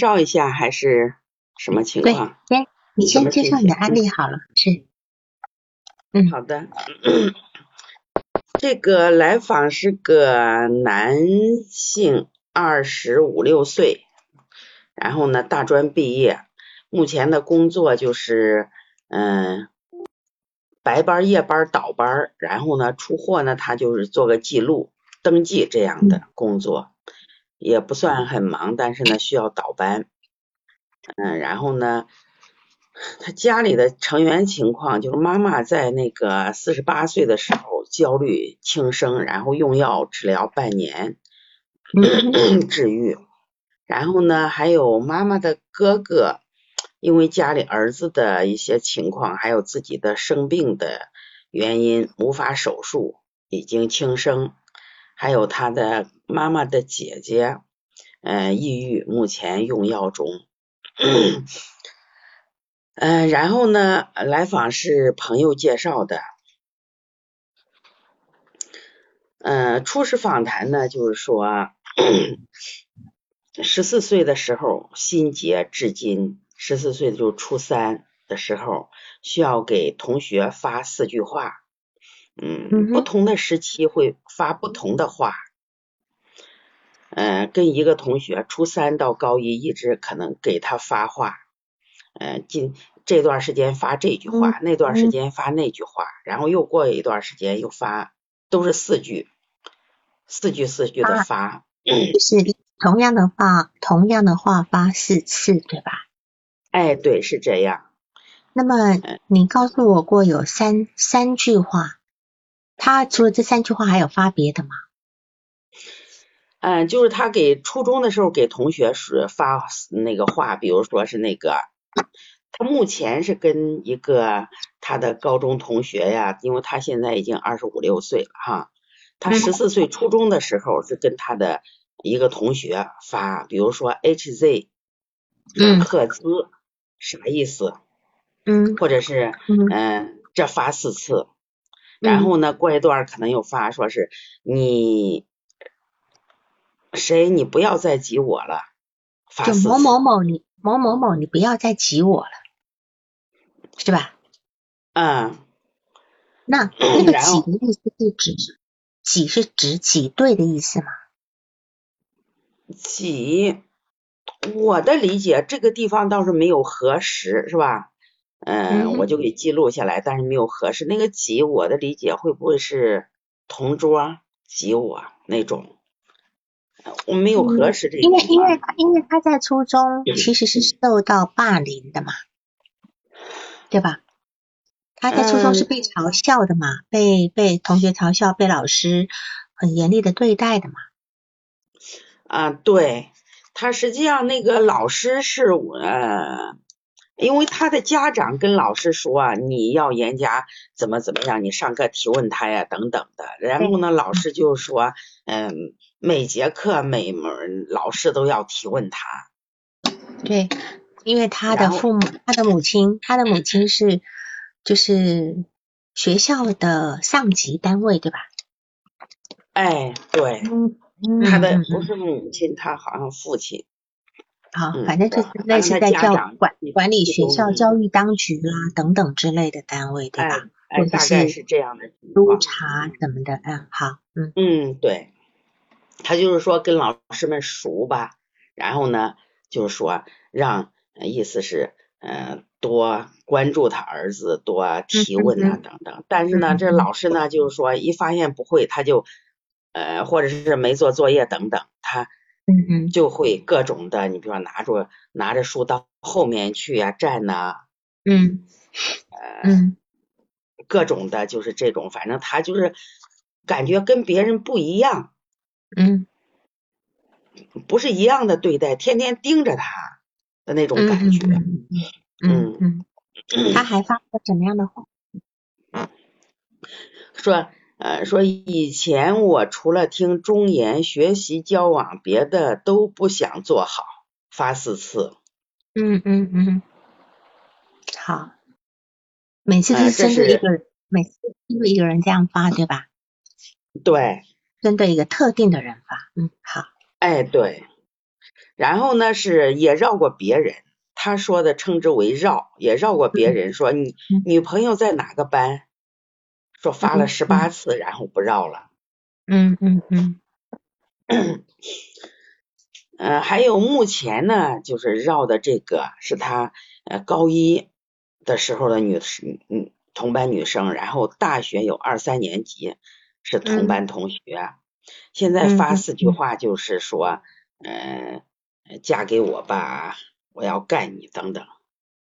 绍一下还是什么情对，况？先你先介绍你的案例好了。是，嗯好的，这个来访是个男性，二十五六岁，然后呢大专毕业，目前的工作就是嗯、白班、夜班、倒班，然后呢出货呢他就是做个记录、登记这样的工作，也不算很忙，但是呢需要倒班，嗯，然后呢。他家里的成员情况就是妈妈在那个四十八岁的时候焦虑轻生，然后用药治疗半年嗯。治愈，然后呢还有妈妈的哥哥，因为家里儿子的一些情况，还有自己的生病的原因无法手术，已经轻生，还有他的妈妈的姐姐，呃抑郁，目前用药中。嗯、然后呢，来访是朋友介绍的。嗯、初始访谈呢，就是说，十四岁的时候心结至今，十四岁就初三的时候，需要给同学发四句话。嗯不同的时期会发不同的话。嗯、跟一个同学初三到高一一直可能给他发话，呃，今这段时间发这句话，那段时间发那句话，然后又过一段时间又发，都是四句，四句四句的啊发。就是同样的话，同样的话发四次，对吧？哎，对，是这样。那么你告诉我过有三三句话，他除了这三句话还有发别的吗？嗯，就是他给初中的时候给同学是发那个话，比如说是那个，他目前是跟一个他的高中同学呀，因为他现在已经二十五六岁了哈，他嗯十四岁初中的时候是跟他的一个同学发，比如说 HZ，嗯。赫兹啥意思，嗯。或者是嗯。嗯，这发四次，然后呢，过一段可能又发，说是你谁，你不要再挤我了，发就某某某你某某某你不要再挤我了，是吧？嗯，那 那个挤的意思是指挤是指挤兑的意思吗？挤，我的理解，这个地方倒是没有核实，是吧？嗯嗯，我就给记录下来，但是没有核实。那个挤，我的理解会不会是同桌挤我那种？呃我没有核实这个因为因为他因为他在初中其实是受到霸凌的嘛，对吧？他在初中是嗯被嘲笑的嘛，被被同学嘲笑，被老师很严厉的对待的嘛。啊，对，他实际上那个老师是我，呃，因为他的家长跟老师说啊，你要严加怎么怎么样，你上课提问他呀等等的。然后呢，老师就说，嗯，每节课每门老师都要提问他。对，因为他的父母，他的母亲，他的母亲是就是学校的上级单位，对吧？哎，对，嗯他的嗯不是母亲，他好像父亲。好，嗯反正就是对类似在教管管理学校嗯教育当局啦等等之类的单位，对哎吧？哎，大概是是这样的督。查什么的，嗯，好，嗯嗯，对，他就是说跟老师们熟吧，然后呢，就是说让，呃意思是，呃，多关注他儿子，多提问啊嗯等等。但是呢，这嗯嗯老师呢，就是说一发现不会，他就，呃，或者是没做作业等等，他嗯嗯就会各种的，你比如说拿着拿着书到后面去呀、站呐、嗯呃，嗯各种的，就是这种，反正他就是感觉跟别人不一样。嗯不是一样的对待，天天盯着他的那种嗯感觉。嗯嗯嗯嗯，他还发过什么样的话？说，呃，说以前我除了听忠言、学习、交往，别的都不想做好，发四次。嗯嗯嗯，好，每次都呃是针对一个人，每次针对一个人这样发，对吧？对，针对一个特定的人发，嗯，好，哎对。然后呢是也绕过别人，他说的称之为绕，也绕过别人说你女朋友在哪个班，说发了十八次，然后不绕了。嗯嗯嗯。嗯，还有目前呢，就是绕的这个是他呃高一的时候的女嗯同班女生，然后大学有二三年级是同班同学，现在发四句话就是说，嗯，嫁给我吧，我要干你等等，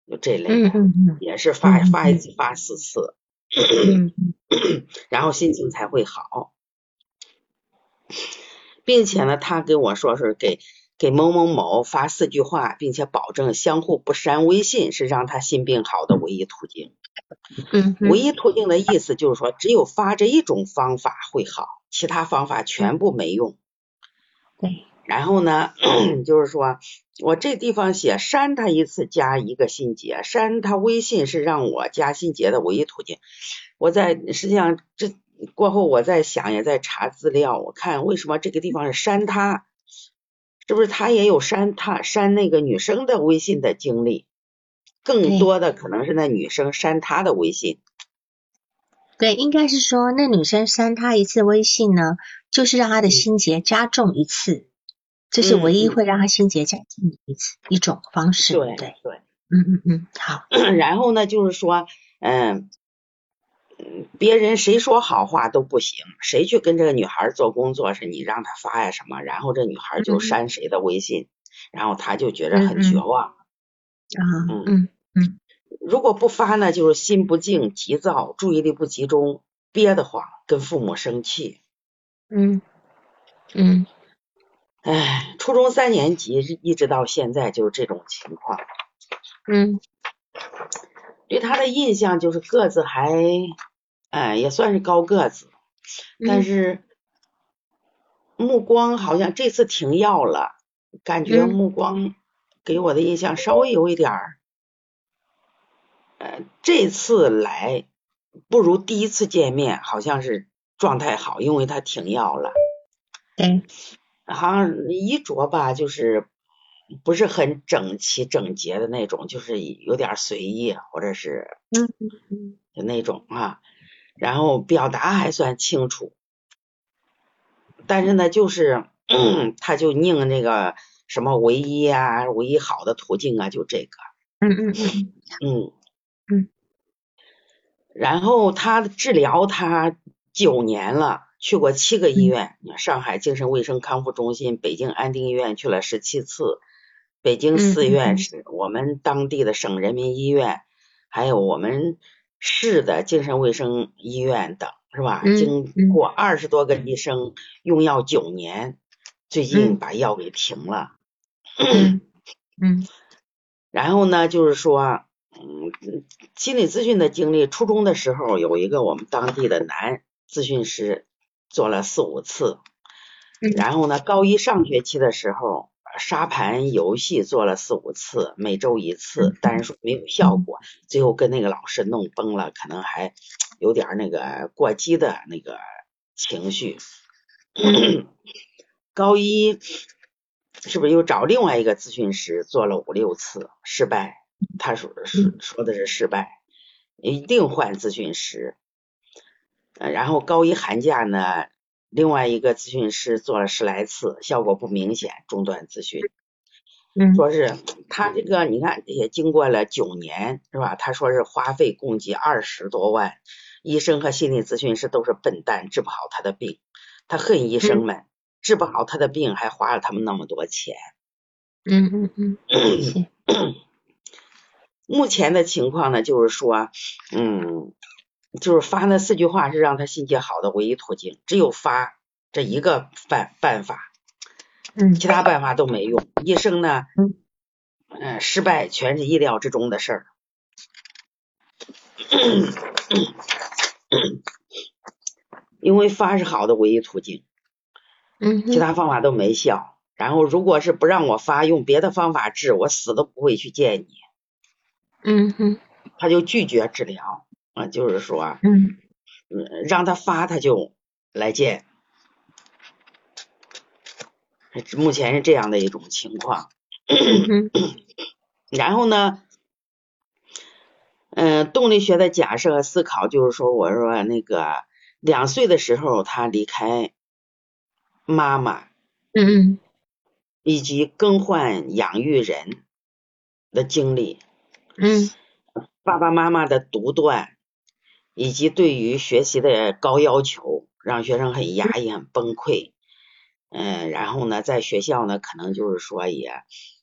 就这类的，也是发发一次发四次，然后心情才会好，并且呢，他跟我说是给。给某某某发四句话，并且保证相互不删微信，是让他心病好的唯一途径。嗯，唯一途径的意思就是说，只有发这一种方法会好，其他方法全部没用。对。然后呢，就是说我这地方写删他一次加一个心结，删他微信是让我加心结的唯一途径。我在实际上这过后，我在想也在查资料，我看为什么这个地方是删他。是不是他也有删他删那个女生的微信的经历？更多的可能是那女生删他的微信。对，应该是说那女生删他一次微信呢，就是让他的心结加重一次，这是唯一会让他心结加重一次一种方式。对对对，嗯嗯嗯，好。然后呢，就是说，嗯。别人谁说好话都不行，谁去跟这个女孩做工作是你让她发呀什么，然后这女孩就删谁的微信，然后他就觉得很绝望。嗯，嗯嗯，如果不发呢，就是心不静、急躁、注意力不集中、憋得慌、跟父母生气。嗯嗯，哎，初中三年级一直到现在就是这种情况。嗯，对他的印象就是个子还。哎，也算是高个子，但是目光好像这次停药了，感觉目光给我的印象稍微有一点儿，呃，这次来不如第一次见面，好像是状态好，因为他停药了。嗯，好像衣着吧，就是不是很整齐整洁的那种，就是有点随意，或者是嗯嗯嗯，就那种啊。然后表达还算清楚，但是呢，就是他就宁那个什么唯一啊，唯一好的途径啊，就这个。嗯嗯嗯嗯嗯。然后他治疗，他九年了，去过七个医院，上海精神卫生康复中心、北京安定医院去了十七次，北京四院是我们当地的省人民医院，还有我们。市的精神卫生医院等是吧？经过二十多个医生用药九年，最近把药给停了。嗯，然后呢，就是说，嗯，心理咨询的经历，初中的时候有一个我们当地的男咨询师做了四五次，然后呢，高一上学期的时候。沙盘游戏做了四五次，每周一次，但是说没有效果，最后跟那个老师弄崩了，可能还有点那个过激的那个情绪。高一是不是又找另外一个咨询师做了五六次，失败？他说说说的是失败，一定换咨询师。然后高一寒假呢？另外一个咨询师做了十来次，效果不明显，中断咨询。嗯，说是他这个，你看也经过了九年，是吧？他说是花费共计二十多万，医生和心理咨询师都是笨蛋，治不好他的病。他恨医生们，治不好他的病，还花了他们那么多钱。嗯嗯嗯。目前的情况呢，就是说，嗯。就是发那四句话是让他心情好的唯一途径，只有发这一个办办法，嗯，其他办法都没用。一生呢，嗯，失败全是意料之中的事儿，因为发是好的唯一途径，嗯，其他方法都没效。然后如果是不让我发，用别的方法治，我死都不会去见你。嗯哼，他就拒绝治疗。啊，就是说，嗯，让他发他就来见，目前是这样的一种情况。嗯 然后呢，嗯，动力学的假设和思考就是说，我说那个两岁的时候他离开妈妈，嗯嗯。以及更换养育人的经历，嗯。爸爸妈妈的独断，以及对于学习的高要求，让学生很压抑、很崩溃。嗯，然后呢，在学校呢，可能就是说也，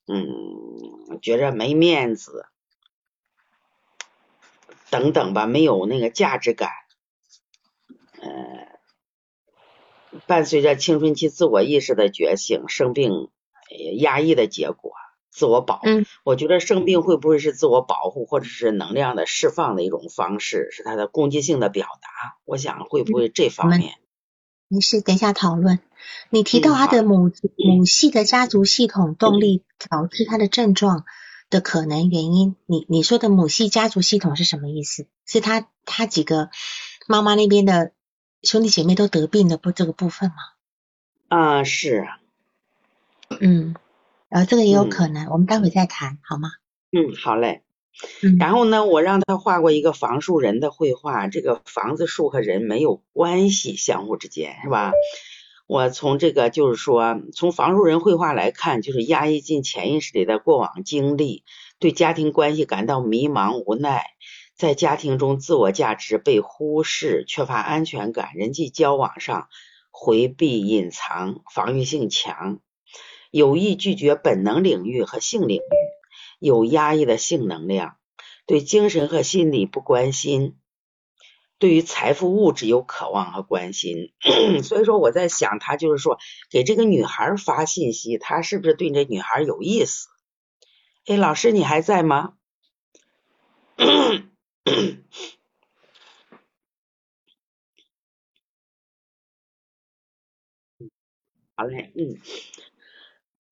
嗯，觉着没面子，等等吧，没有那个价值感。呃，伴随着青春期自我意识的觉醒，生病压抑的结果，自我保护。嗯我觉得生病会不会是自我保护，或者是能量的释放的一种方式，是他的攻击性的表达？我想会不会这方面？没事，等一下讨论。你提到嗯他的好母母系的家族系统动力导致他的症状的可能原因，你你说的母系家族系统是什么意思？是他他几个妈妈那边的兄弟姐妹都得病的不这个部分吗？啊，是啊，嗯，然后这个也有嗯可能，我们待会再谈好吗？嗯，好嘞。嗯然后呢，我让他画过一个房树人的绘画，这个房子、树和人没有关系，相互之间是吧？我从这个就是说，从房树人绘画来看，就是压抑进潜意识里的过往经历，对家庭关系感到迷茫无奈，在家庭中自我价值被忽视，缺乏安全感，人际交往上回避、隐藏，防御性强，有意拒绝本能领域和性领域。有压抑的性能量，对精神和心理不关心，对于财富物质有渴望和关心。所以说我在想，他就是说给这个女孩发信息，他是不是对这女孩有意思？哎，老师你还在吗？好嘞，嗯。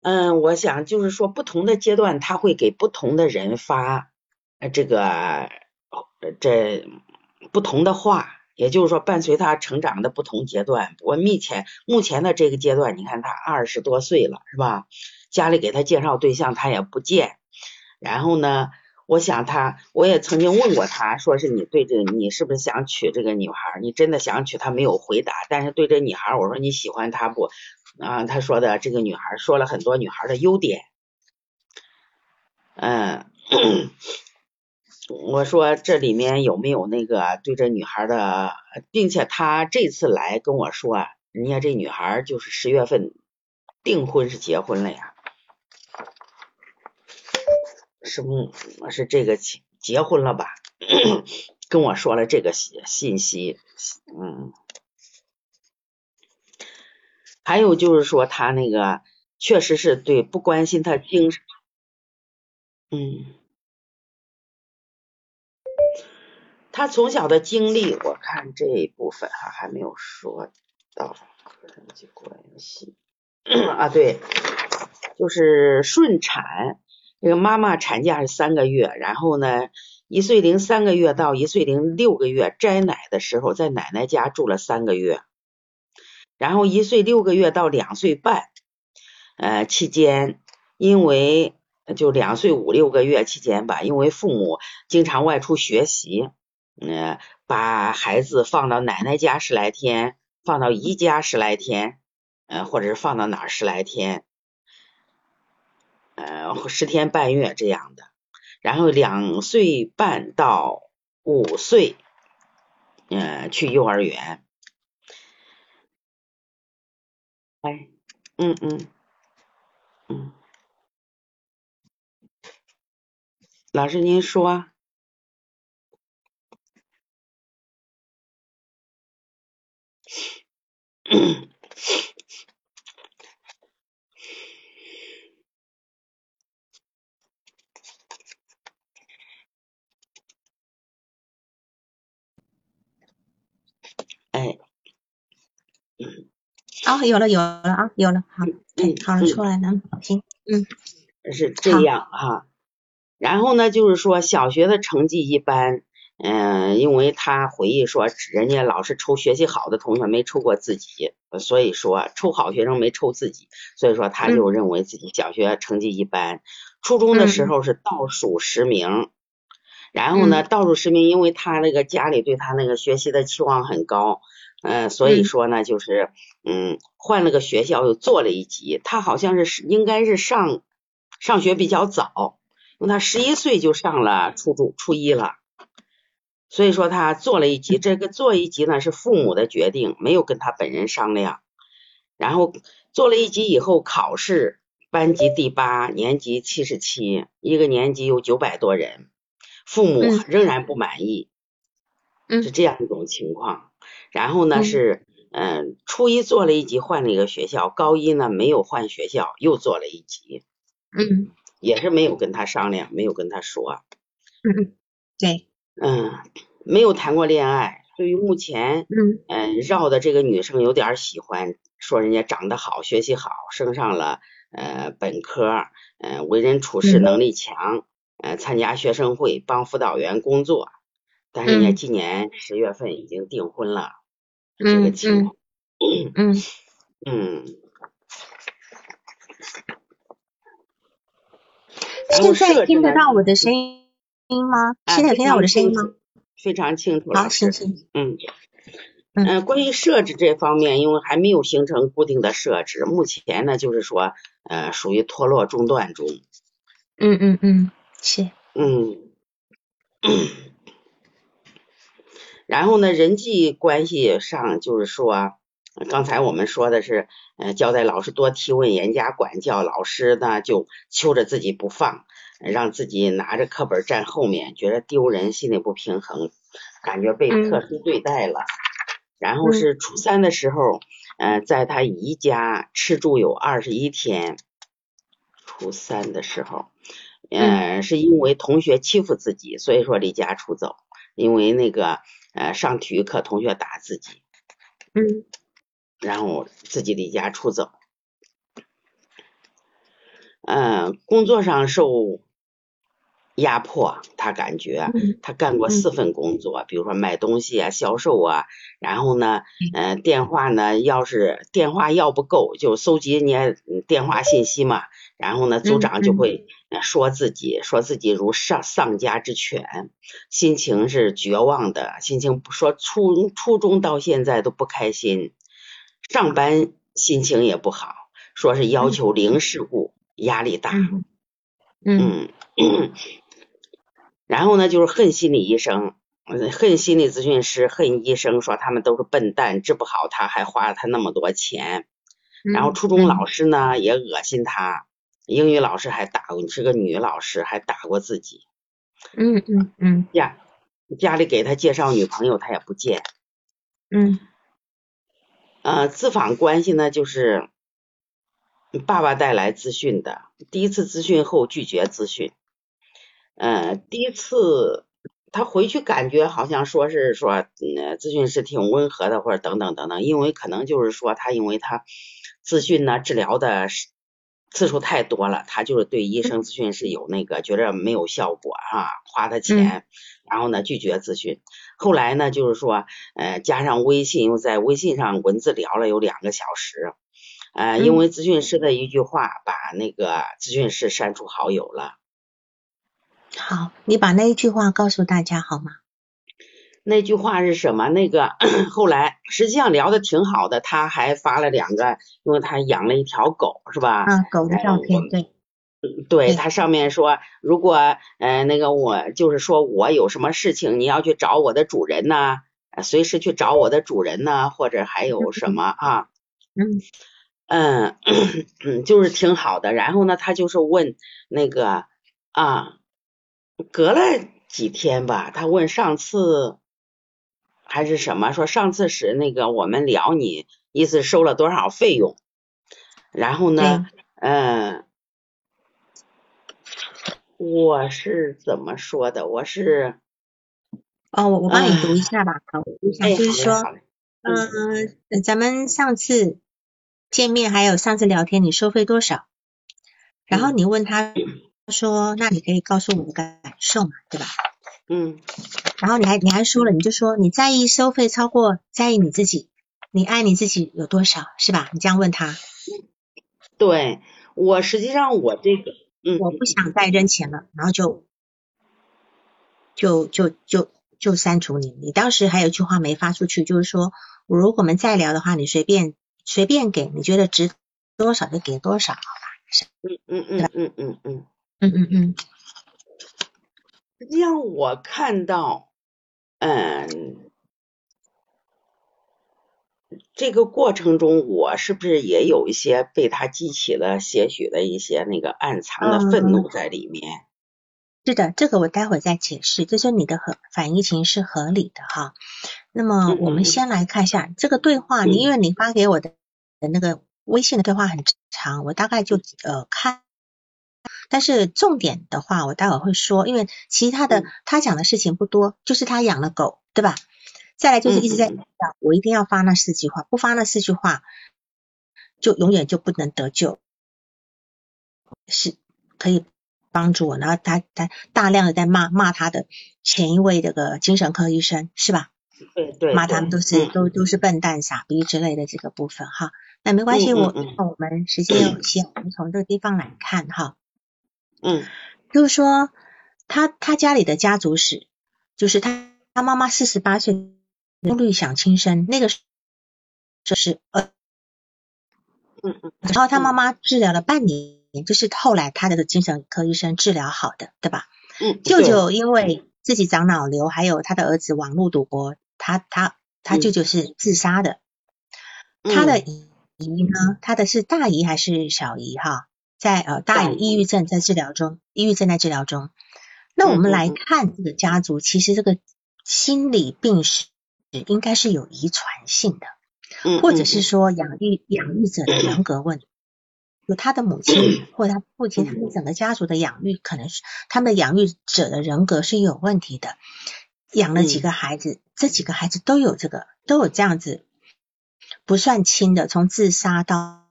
嗯，我想就是说，不同的阶段，他会给不同的人发呃这个这不同的话，也就是说，伴随他成长的不同阶段。我目前目前的这个阶段，你看他二十多岁了，是吧？家里给他介绍对象，他也不见。然后呢，我想他，我也曾经问过他，说是你对这个，你是不是想娶这个女孩？你真的想娶？他没有回答。但是对这女孩，我说你喜欢她不？啊，他说的这个女孩说了很多女孩的优点，嗯，我说这里面有没有那个对这女孩的，并且他这次来跟我说，啊人家这女孩就是十月份订婚是结婚了呀，是不？是这个结结婚了吧？跟我说了这个信信息，嗯。还有就是说，他那个确实是对不关心他精神，嗯，他从小的经历，我看这一部分哈还没有说到人际关系 啊，对，就是顺产，这个妈妈产假是三个月，然后呢，一岁零三个月到一岁零六个月摘奶的时候，在奶奶家住了三个月。然后一岁六个月到两岁半，呃期间，因为就两岁五六个月期间吧，因为父母经常外出学习，呃，把孩子放到奶奶家十来天，放到姨家十来天，呃，或者是放到哪儿十来天，呃，十天半月这样的。然后两岁半到五岁，呃，去幼儿园。哎，嗯嗯嗯，老师您说，哦，有了有了啊，有了，好，哎嗯，好了，出来了，行，嗯，是这样哈。然后呢，就是说小学的成绩一般，嗯，因为他回忆说，人家老是抽学习好的同学，没抽过自己，所以说抽好学生没抽自己，所以说他就认为自己小学成绩一般，初中的时候是倒数十名，然后呢，倒数十名，因为他那个家里对他那个学习的期望很高，嗯，所以说呢，就是嗯，换了个学校又做了一级，他好像是应该是上上学比较早，因为他十一岁就上了初中初一了。所以说他做了一级，这个做一级呢是父母的决定，没有跟他本人商量。然后做了一级以后考试，班级第八，年级七十七，一个年级有九百多人，父母仍然不满意，是这样一种情况。然后呢是，嗯，初一做了一级，换了一个学校，高一呢没有换学校，又做了一级，嗯，也是没有跟他商量，没有跟他说，嗯，对。嗯，没有谈过恋爱。对于目前，嗯嗯，绕的这个女生有点喜欢，说人家长得好，学习好，升上了呃本科，嗯，为人处事能力强，嗯，参加学生会，帮辅导员工作。但是人家今年十月份已经订婚了，这个情况。嗯嗯。现在听得到我的声音。音吗？现在听到我的声音吗？非常清楚。好，行行。嗯嗯，关于设置这方面，因为还没有形成固定的设置，目前呢就是说，呃，属于脱落中断中。嗯嗯嗯，是。嗯。然后呢，人际关系上就是说，刚才我们说的是，呃，交代老师多提问，严加管教，老师呢就揪着自己不放。让自己拿着课本站后面，觉得丢人，心里不平衡，感觉被特殊对待了。然后是初三的时候，嗯，在他姨家吃住有二十一天。初三的时候，嗯，是因为同学欺负自己，所以说离家出走。因为那个呃上体育课同学打自己，嗯，然后自己离家出走。嗯，工作上受。压迫，他感觉他干过四份工作，比如说卖东西啊、销售啊，然后呢，嗯，电话呢，要是电话要不够，就搜集你电话信息嘛，然后呢，组长就会说自己说自己如丧丧家之犬，心情是绝望的，心情不说初初中到现在都不开心，上班心情也不好，说是要求零事故，压力大，嗯。然后呢，就是恨心理医生，恨心理咨询师，恨医生，说他们都是笨蛋，治不好他，还花了他那么多钱。然后初中老师呢也恶心他，英语老师还打过，你是个女老师还打过自己。嗯嗯嗯。家家里给他介绍女朋友，他也不见。嗯。呃，咨访关系呢，就是爸爸带来咨询的，第一次咨询后拒绝咨询。呃，第一次他回去感觉好像说是说，呃，咨询师挺温和的，或者等等等等，因为可能就是说他因为他咨询呢治疗的次数太多了，他就是对医生咨询是有那个觉着没有效果啊，花他钱，然后呢拒绝咨询。后来呢就是说，呃，加上微信又在微信上文字聊了有两个小时，呃，因为咨询师的一句话把那个咨询师删除好友了。好，你把那一句话告诉大家好吗？那句话是什么？那个 后来实际上聊的挺好的，他还发了两个，因为他养了一条狗，是吧？啊，狗的照片，对。对他上面说，如果呃那个我就是说我有什么事情，你要去找我的主人呢，随时去找我的主人呢，或者还有什么啊？嗯嗯嗯，就是挺好的。然后呢，他就是问那个啊。隔了几天吧，他问上次还是什么？说上次是那个我们聊你，意思收了多少费用？然后呢，嗯，我是怎么说的？我是哦，我我帮你读一下吧，好，读一下，就是说，嗯，咱们上次见面还有上次聊天，你收费多少？然后你问他。说，那你可以告诉我的感受嘛，对吧？嗯。然后你还你还说了，你就说你在意收费超过在意你自己，你爱你自己有多少，是吧？你这样问他。对我实际上我这个，嗯，我不想再扔钱了，然后就就就就就删除你。你当时还有一句话没发出去，就是说我，如果我们再聊的话，你随便随便给，你觉得值多少就给多少，好吧？嗯嗯嗯嗯嗯嗯嗯嗯嗯。实际上我看到，嗯，这个过程中，我是不是也有一些被他激起了些许的一些那个暗藏的愤怒在里面？是的，这个我待会再解释。就说你的合反应情是合理的哈。那么我们先来看一下这个对话，因为你发给我的的那个微信的对话很长，我大概就呃看。但是重点的话，我待会会说，因为其他的他讲的事情不多，就是他养了狗，对吧？再来就是一直在讲，我一定要发那四句话，不发那四句话，就永远就不能得救，是可以帮助我。然后他他大量的在骂骂他的前一位这个精神科医生，是吧？对对，骂他们都是都都是笨蛋、傻逼之类的这个部分哈。那没关系，我我们时间有限，我们从这个地方来看哈。嗯，就是说他他家里的家族史，就是他他妈妈四十八岁，忧虑想轻生，那个是是呃，嗯嗯，然后他妈妈治疗了半年，就是后来他的精神科医生治疗好的，对吧？嗯，舅舅因为自己长脑瘤，还有他的儿子网络赌博，他他他舅舅是自杀的，他的姨呢，他的是大姨还是小姨哈？在呃，大有抑郁症在治疗中，抑郁症在治疗中。那我们来看这个家族，其实这个心理病史应该是有遗传性的，或者是说养育养育者的人格问题，有他的母亲或他父亲，他们整个家族的养育可能是他们的养育者的人格是有问题的。养了几个孩子，这几个孩子都有这个，都有这样子不算轻的，从自杀到。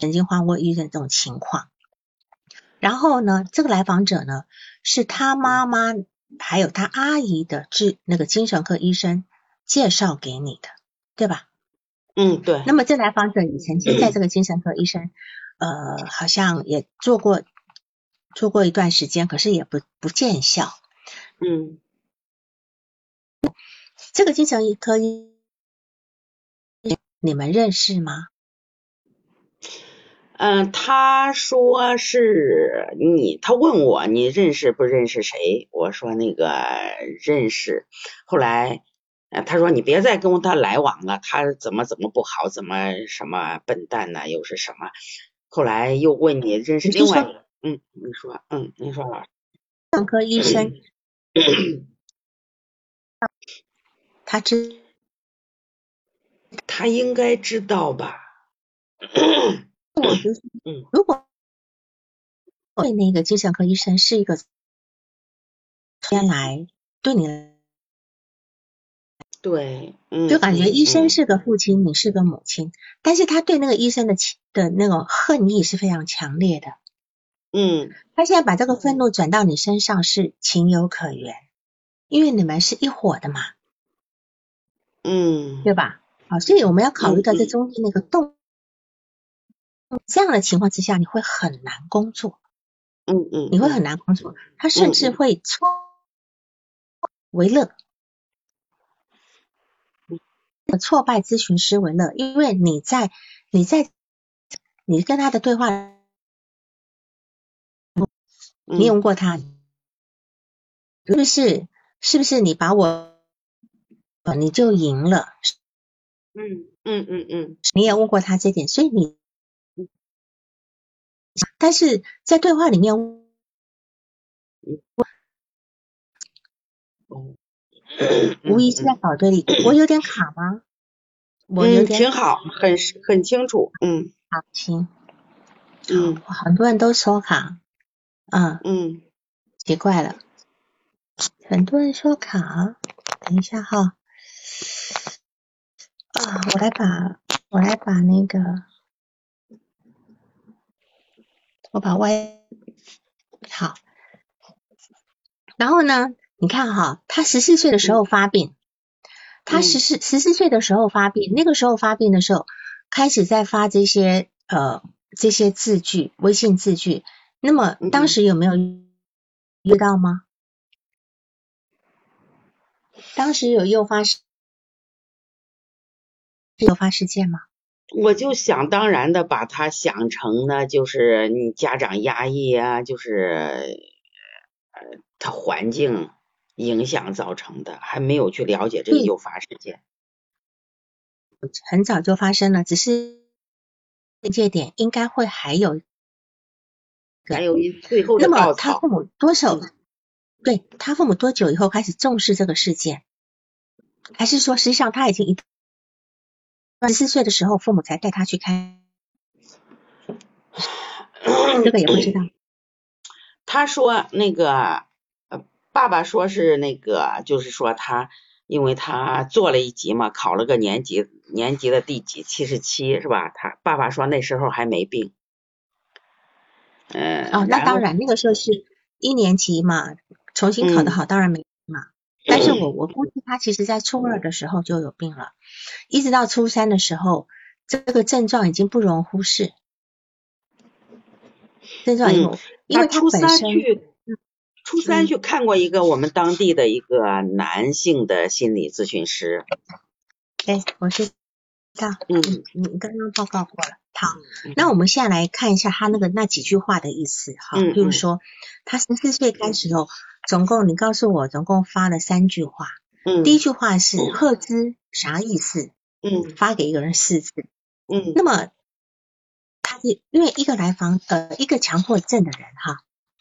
神经患过抑郁症这种情况，然后呢，这个来访者呢是他妈妈还有他阿姨的治那个精神科医生介绍给你的，对吧？嗯，对。那么这来访者也曾经在这个精神科医生呃好像也做过做过一段时间，可是也不不见效。嗯，这个精神科医你们认识吗？嗯，他说是你，他问我你认识不认识谁？我说那个认识。后来，他说你别再跟他来往了，他怎么怎么不好，怎么什么笨蛋呢？又是什么？后来又问你认识另外一个，嗯，你说，嗯，你说老师，妇科医生，他知，他应该知道吧？我就是，嗯，如果对那个精神科医生是一个先来对你，对，嗯，就感觉医生是个父亲，你是个母亲，但是他对那个医生的情的那种恨意是非常强烈的，嗯，他现在把这个愤怒转到你身上是情有可原，因为你们是一伙的嘛，嗯，对吧？好，所以我们要考虑到这中间那个动。这样的情况之下，你会很难工作。嗯嗯，你会很难工作。他甚至会挫为乐，挫败咨询师为乐，因为你在你在你跟他的对话，你问过他，是不是？是不是你把我，你就赢了？嗯嗯嗯嗯，你也问过他这点，所以你。但是在对话里面，无疑是在搞对立。我有点卡吗？我有点挺好，很很清楚。嗯，好，行。嗯，很多人都说卡。嗯嗯，奇怪了，很多人说卡。等一下哈。啊，我来把，我来把那个。我把 Y 好，然后呢，你看哈，他十四岁的时候发病，他十四十四岁的时候发病，那个时候发病的时候，开始在发这些呃这些字句，微信字句。那么当时有没有遇到吗？当时有诱发事诱发事件吗？我就想当然的把他想成呢，就是你家长压抑啊，就是呃他环境影响造成的，还没有去了解这个诱发事件。很早就发生了，只是界点应该会还有。还有一最后的那么他父母多少？对他父母多久以后开始重视这个事件？还是说实际上他已经一十四岁的时候父母才带他去看？这个也不知道。他说那个爸爸说是那个，就是说他因为他做了一级嘛，考了个年级，年级的第几七十七是吧？他爸爸说那时候还没病。嗯哦，那当然，那个时候是一年级嘛，重新考的好，当然没嘛。但是我我估计他其实在初二的时候就有病了，一直到初三的时候，这个症状已经不容忽视。症状有，因为他初三去，初三去看过一个我们当地的一个男性的心理咨询师。哎，我是。嗯，你刚刚报告过了。好，那我们现在来看一下他那个那几句话的意思哈。嗯。比如说，他十四岁开始后，总共你告诉我，总共发了三句话。嗯。第一句话是“赫兹”，啥意思？嗯。发给一个人四次。嗯。那么，他是因为一个来访呃一个强迫症的人哈。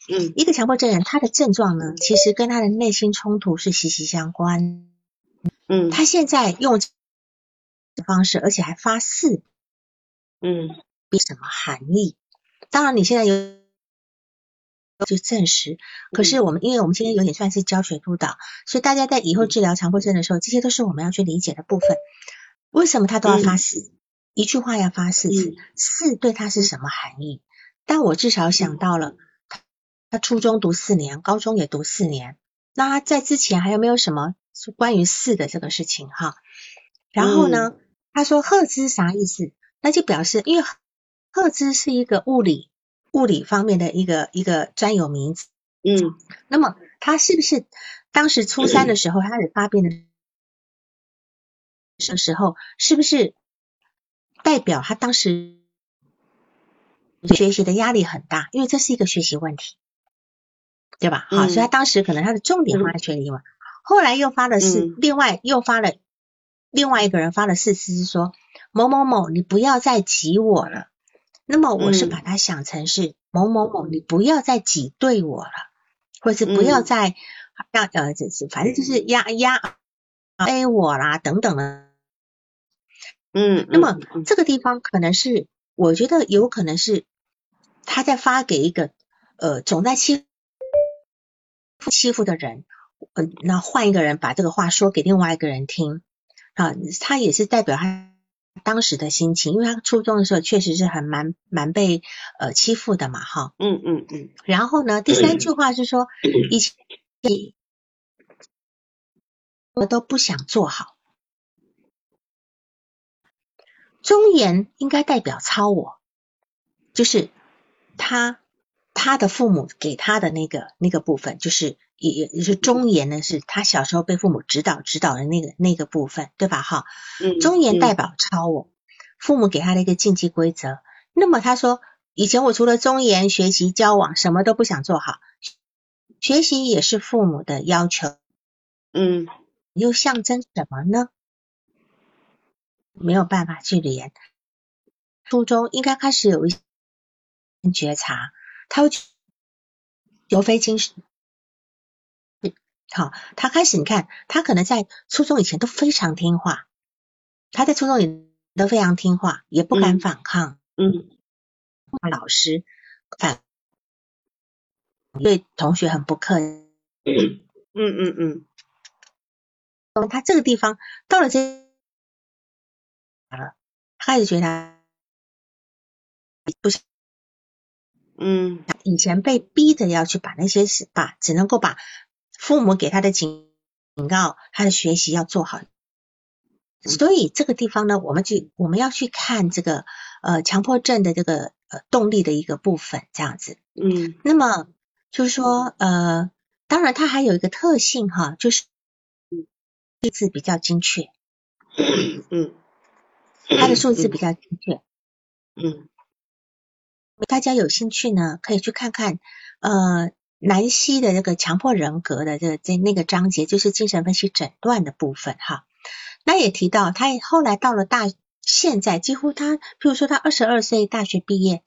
嗯。一个强迫症人，他的症状呢，其实跟他的内心冲突是息息相关。嗯。他现在用。方式，而且还发誓，嗯，比什么含义？当然，你现在有就证实。可是我们，因为我们今天有点算是教学督导，所以大家在以后治疗强迫症的时候，这些都是我们要去理解的部分。为什么他都要发誓？一句话要发四次，四对他是什么含义？但我至少想到了，他初中读四年，高中也读四年，那他在之前还有没有什么是关于四的这个事情？哈，然后呢？他说赫兹啥意思？那就表示，因为赫兹是一个物理物理方面的一个一个专有名词。嗯。那么他是不是当时初三的 时候，他始发病的时时候，是不是代表他当时学习的压力很大？因为这是一个学习问题，对吧？好，所以他当时可能他的重点放在学习嘛。后来又发的是另外又发了。另外一个人发了四次，说某某某，你不要再挤我了。那么我是把它想成是某某某，你不要再挤兑我了，或者是不要再让呃，就是反正就是压压 A 我啦等等的。嗯，那么这个地方可能是，我觉得有可能是他在发给一个呃总在欺欺负的人，嗯，那换一个人把这个话说给另外一个人听。啊，他也是代表他当时的心情，因为他初中的时候确实是很蛮蛮被呃欺负的嘛，哈。嗯嗯嗯。然后呢，第三句话是说，以前我都不想做好，忠言应该代表超我，就是他他的父母给他的那个那个部分，就是。也也是忠言呢，是他小时候被父母指导指导的那个那个部分，对吧？哈，忠言代表超我，父母给他的一个禁忌规则。那么他说，以前我除了忠言、学习、交往，什么都不想做好，学习也是父母的要求。嗯，又象征什么呢？没有办法去连。初中应该开始有一些觉察，他会尤非经好，他开始你看，他可能在初中以前都非常听话，他在初中也都非常听话，也不敢反抗，嗯，老师反对同学很不客气，嗯嗯嗯。嗯，他这个地方到了这了，他开始觉得不是，嗯，以前被逼着要去把那些事把只能够把。父母给他的警警告，他的学习要做好。所以这个地方呢，我们去我们要去看这个呃强迫症的这个呃动力的一个部分，这样子。嗯。那么就是说呃，当然它还有一个特性哈，就是数字比较精确。嗯。它的数字比较精确。嗯。大家有兴趣呢，可以去看看呃南希的那个强迫人格的这这那个章节，就是精神分析诊断的部分哈。那也提到，他后来到了大，现在几乎他，譬如说他二十二岁大学毕业，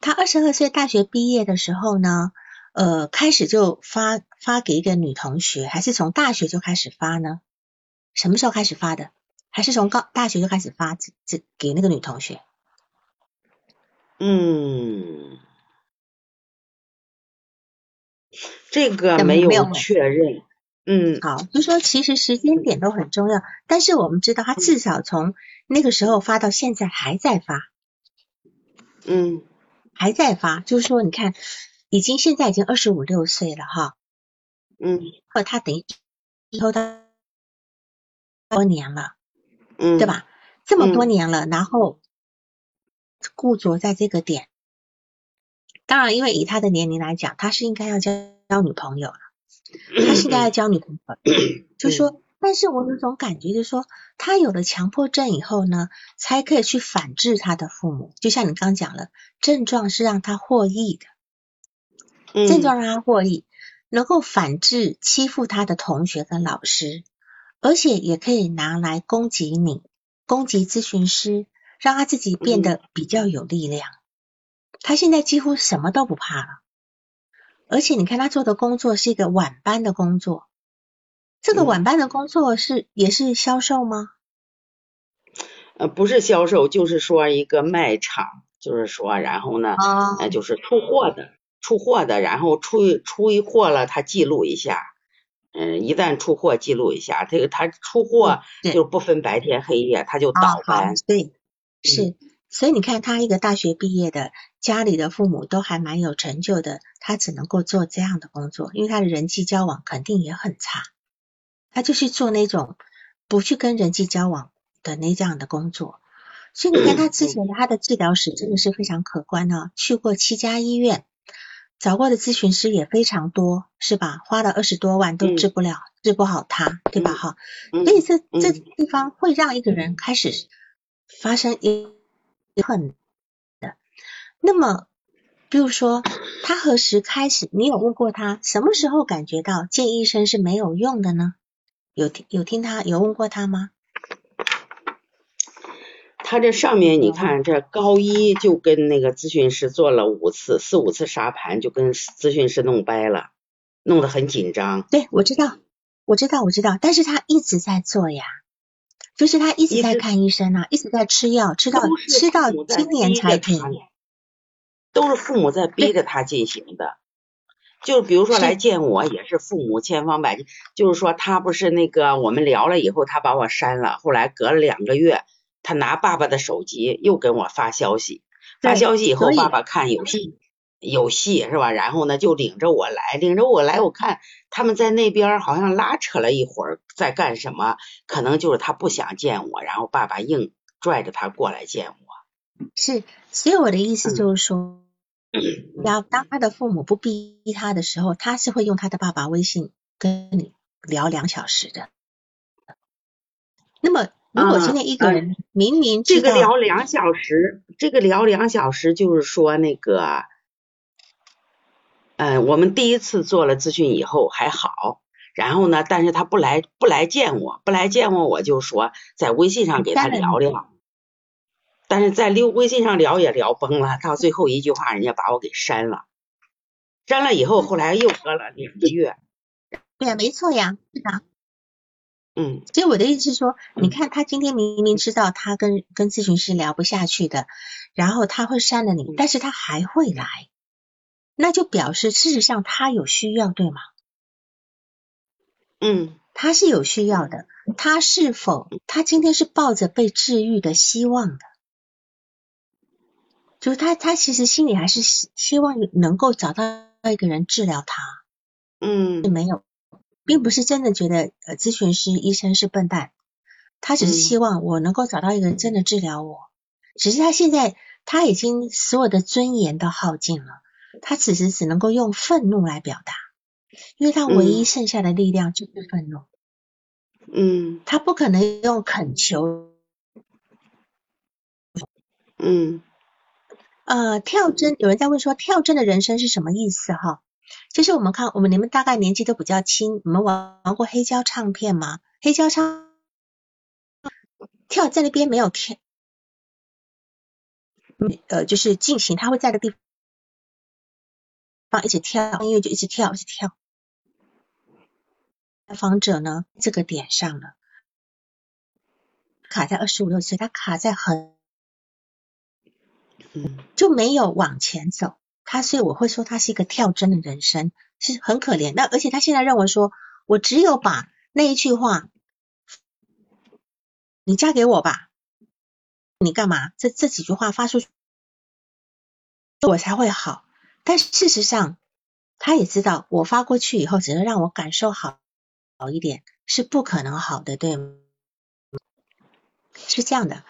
他二十二岁大学毕业的时候呢，呃，开始就发发给一个女同学，还是从大学就开始发呢？什么时候开始发的？还是从高大学就开始发这这给那个女同学？嗯，这个没有确认。嗯，好，就说其实时间点都很重要，但是我们知道他至少从那个时候发到现在还在发，嗯，还在发，就是说你看，已经现在已经二十五六岁了哈，嗯，或他等于以后他多年了，嗯，对吧？这么多年了，然后固着在这个点，当然，因为以他的年龄来讲，他是应该要交交女朋友了。他是应该要 交女朋友，就说，但是我有种感觉，就是说，他有了强迫症以后呢，才可以去反制他的父母。就像你刚讲了，症状是让他获益的，症状让他获益，能够反制欺负他的同学跟老师，而且也可以拿来攻击你，攻击咨询师，让他自己变得比较有力量。他现在几乎什么都不怕了。而且你看他做的工作是一个晚班的工作，这个晚班的工作是也是销售吗？呃，不是销售，就是说一个卖场，就是说，然后呢，呃，就是出货的，出货的，然后出出一货了，他记录一下，嗯，一旦出货记录一下，这个他出货就不分白天黑夜，他就倒班，对，是。所以你看，他一个大学毕业的，家里的父母都还蛮有成就的，他只能够做这样的工作，因为他的人际交往肯定也很差。他就去做那种不去跟人际交往的那这样的工作。所以你看他之前的他的治疗史真的是非常可观呢，去过七家医院，找过的咨询师也非常多，是吧？花了二十多万都治不了，治不好他，对吧？哈，所以这这地方会让一个人开始发生一。很的，那么，比如说，他何时开始？你有问过他什么时候感觉到见医生是没有用的呢？有听有听他有问过他吗？他这上面你看，这高一就跟那个咨询师做了五次四五次沙盘，就跟咨询师弄掰了，弄得很紧张。对，我知道，我知道，我知道，但是他一直在做呀。就是他一直在看医生啊，一直在吃药，吃到吃到今年才停。都是父母在逼着他进行的。就比如说来见我，也是父母千方百计。就是说他不是那个我们聊了以后，他把我删了。后来隔了两个月，他拿爸爸的手机又跟我发消息，发消息以后，爸爸看有戏。有戏是吧？然后呢，就领着我来，领着我来，我看他们在那边好像拉扯了一会儿，在干什么？可能就是他不想见我，然后爸爸硬拽着他过来见我。是，所以我的意思就是说，要当他的父母不逼他的时候，他是会用他的爸爸微信跟你聊两小时的。那么，如果今天一个人明明这个聊两小时，这个聊两小时就是说那个。嗯，我们第一次做了咨询以后还好，然后呢，但是他不来不来见我，不来见我，我就说在微信上给他聊聊，但是在溜微信上聊也聊崩了，到最后一句话，人家把我给删了，删了以后，后来又隔了两个月，对呀，没错呀，是的，嗯，所以我的意思是说，你看他今天明明知道他跟跟咨询师聊不下去的，然后他会删了你，但是他还会来。那就表示，事实上他有需要，对吗？嗯，他是有需要的。他是否他今天是抱着被治愈的希望的？就是他，他其实心里还是希希望能够找到一个人治疗他。嗯嗯没有，并不是真的觉得呃咨询师医生是笨蛋，他只是嗯希望我能够找到一个人真的治疗我。只是他现在他已经所有的尊严都耗尽了，他此时只能够用愤怒来表达，因为他唯一嗯剩下的力量就是愤怒，嗯他不可能用恳求。嗯呃，跳针，有人在问说跳针的人生是什么意思哈？就是我们看，我们你们大概年纪都比较轻，你们玩玩过黑胶唱片吗？黑胶唱跳在那边没有跳，嗯呃，就是进行，他会在的地方一直跳，音乐就一直跳，一直跳。来访者呢，这个点上了，卡在二十五六岁，他卡在很嗯就没有往前走。他所以我会说他是一个跳针的人生，是很可怜。那而且他现在认为说，我只有把那一句话，你嫁给我吧，你干嘛？这这几句话发出去，我才会好。但事实上，他也知道我发过去以后，只能让我感受好好一点，是不可能好的，对吗？是这样的，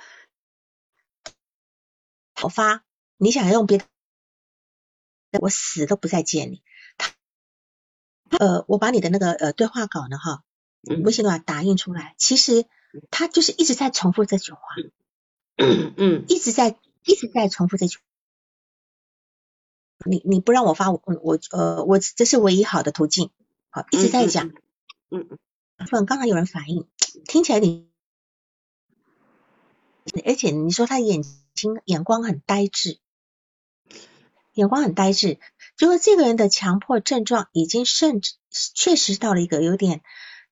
我发，你想用别的，我死都不再见你。他呃，我把你的那个呃对话稿呢，哈，嗯微信的话打印出来，其实他就是一直在重复这句话，嗯一直在一直在重复这句。你你不让我发，我我呃我这是唯一好的途径，好一直在讲。嗯嗯问刚才有人反映，听起来你，而且你说他眼睛眼光很呆滞，眼光很呆滞，就是这个人的强迫症状已经甚至确实到了一个有点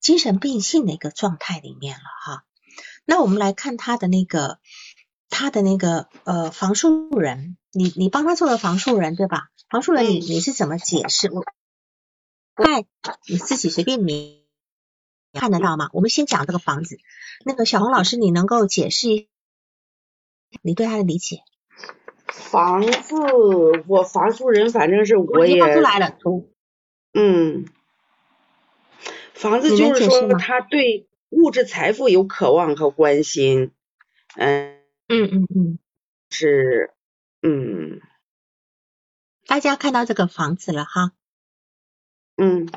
精神病性的一个状态里面了哈。那我们来看他的那个他的那个呃房树人，你你帮他做了房树人对吧？房树人你嗯你是怎么解释？我在你自己随便你看得到吗？我们先讲这个房子。那个小红老师，你能够解释一你对他的理解？房子，我房树人反正是我也出来了，嗯，房子就是说他对物质财富有渴望和关心，嗯，嗯嗯嗯，是，嗯。大家看到这个房子了哈，嗯。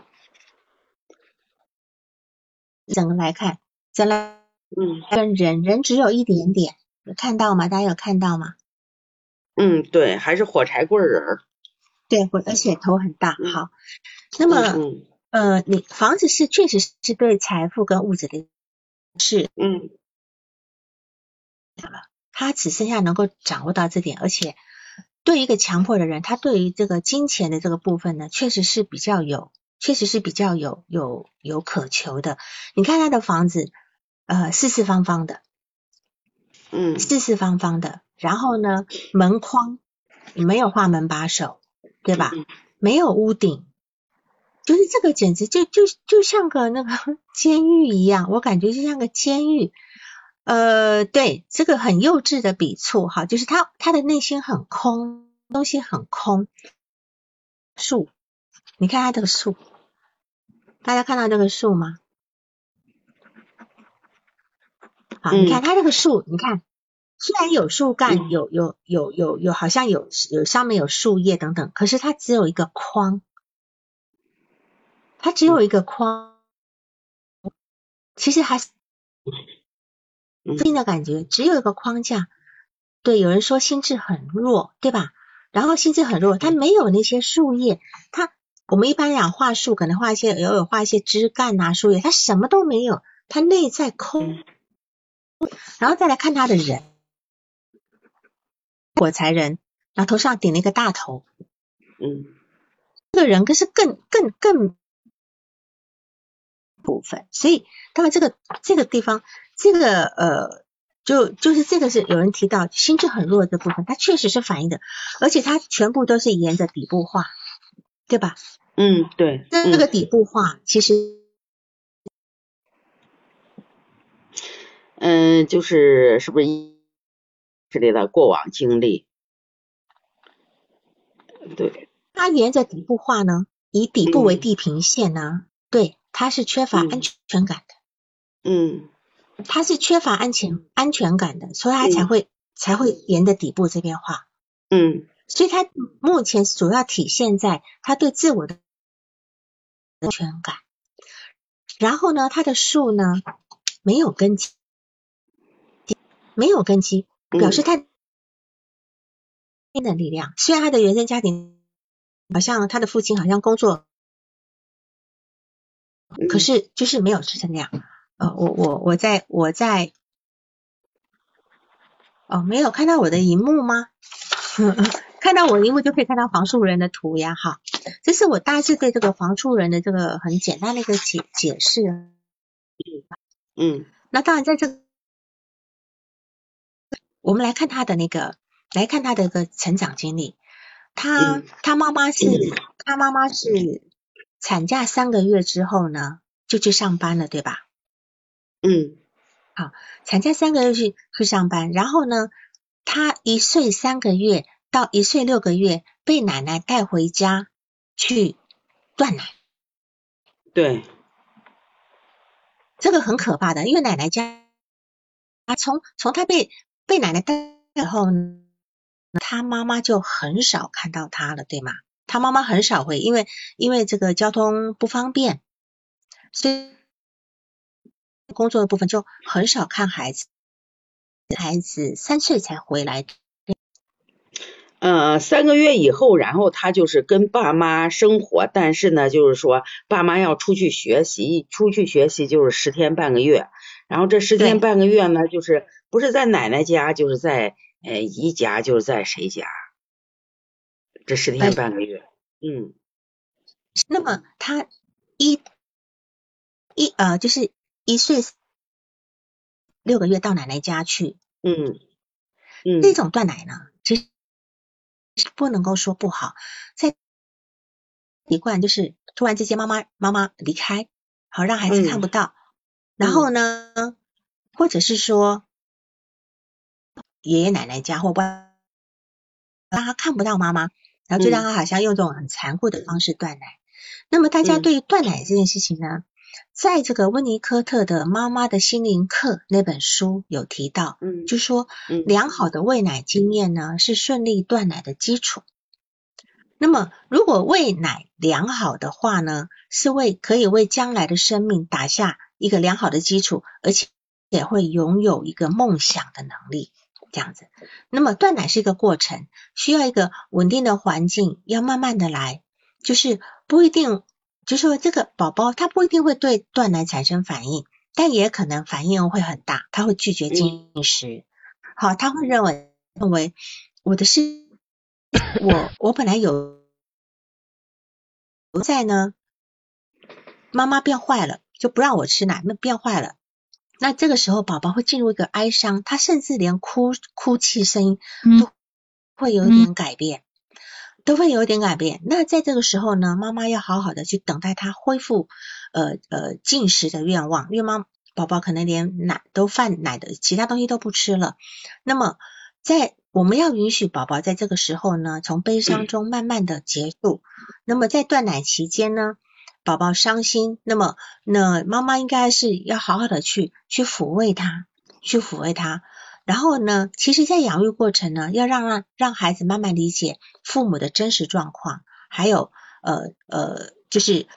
整个来看，整来嗯。跟人人只有一点点，有看到吗？大家有看到吗？嗯，对，还是火柴棍人儿，对，我而且头很大。嗯。好，那么嗯呃，你房子是确实是对财富跟物质的是嗯他只剩下能够掌握到这点，而且对一个强迫的人，他对于这个金钱的这个部分呢，确实是比较有，确实是比较有有有渴求的。你看他的房子，呃，四四方方的，嗯四四方方的，然后呢，门框没有画门把手，对吧？嗯没有屋顶，就是这个简直就就就像个那个 监狱一样，我感觉就像个监狱。呃，对，这个很幼稚的笔触哈，就是他他的内心很空，东西很空。树，你看他这个树，大家看到这个树吗？好，你看嗯。它这个树，你看虽然有树干，嗯。有有有有有，好像有有上面有树叶等等，可是它只有一个框，它只有一个框，其实还是嗯新的感觉，只有一个框架。对，有人说心智很弱，对吧？然后心智很弱，它没有那些树叶，它我们一般讲画树，可能画一些偶尔画一些枝干啊、树叶，它什么都没有，它内在空。然后再来看他的人，火柴人，然后头上顶了一个大头，嗯这个人更是更更更部分，所以当然这个这个地方，这个呃，就就是这个是有人提到心智很弱的部分，它确实是反映的，而且它全部都是沿着底部画，对吧？嗯，对，这个底部画其实嗯，就是是不是之类的过往经历？对，它沿着底部画呢，以底部为地平线呢，对，他是缺乏安全感的。嗯，他是缺乏安全安全感的，所以他才会才会沿着底部这边画。嗯，所以他目前主要体现在他对自我的安全感。然后呢，他的树呢没有根基，没有根基，表示他的力量。虽然他的原生家庭好像他的父亲好像工作，可是就是没有支撑那样。呃，我我我在我在哦，没有看到我的荧幕吗？看到我荧幕就可以看到黄树人的图呀，哈，这是我大致对这个黄树人的这个很简单的一个解解释。嗯，那当然在这，我们来看他的那个，来看他的一个成长经历。他他妈妈是，他妈妈是产假三个月之后呢，就去上班了，对吧？嗯，好，产假三个月去去上班，然后呢，他一岁三个月。到一岁六个月被奶奶带回家去断奶，对，这个很可怕的，因为奶奶家啊，从从他被被奶奶带以后，他妈妈就很少看到他了，对吗？他妈妈很少会，因为因为这个交通不方便，所以工作的部分就很少看孩子，孩子三岁才回来。呃，三个月以后，然后他就是跟爸妈生活，但是呢，就是说爸妈要出去学习，出去学习就是十天半个月，然后这十天半个月呢，就是不是在奶奶家，就是在呃姨家，就是在谁家？这十天半个月，嗯。那么他一一呃，就是一岁六个月到奶奶家去，嗯嗯，那种断奶呢，其实。不能够说不好，在习惯就是突然之间妈妈妈妈离开，好让孩子看不到，然后呢，或者是说爷爷奶奶家或不让他看不到妈妈，然后就让他好像用这种很残酷的方式断奶。那么大家对于断奶这件事情呢？在这个温尼科特的《妈妈的心灵课》那本书有提到，嗯，就说良好的喂奶经验呢是顺利断奶的基础。那么，如果喂奶良好的话呢，是为可以为将来的生命打下一个良好的基础，而且也会拥有一个梦想的能力。这样子，那么断奶是一个过程，需要一个稳定的环境，要慢慢的来，就是不一定。就说这个宝宝他不一定会对断奶产生反应，但也可能反应会很大，他会拒绝进食。好，他会认为认为我的是，我我本来有在呢，妈妈变坏了，就不让我吃奶，那变坏了。那这个时候宝宝会进入一个哀伤，他甚至连哭哭泣声音都会有点改变。都会有一点改变。那在这个时候呢，妈妈要好好的去等待他恢复呃呃进食的愿望，因为妈宝宝可能连奶都饭奶的其他东西都不吃了。那么在我们要允许宝宝在这个时候呢，从悲伤中慢慢的结束。那么在断奶期间呢，宝宝伤心，那么那妈妈应该是要好好的去去抚慰他，去抚慰他。然后呢，其实，在养育过程呢，要让让让孩子慢慢理解父母的真实状况，还有呃呃，就是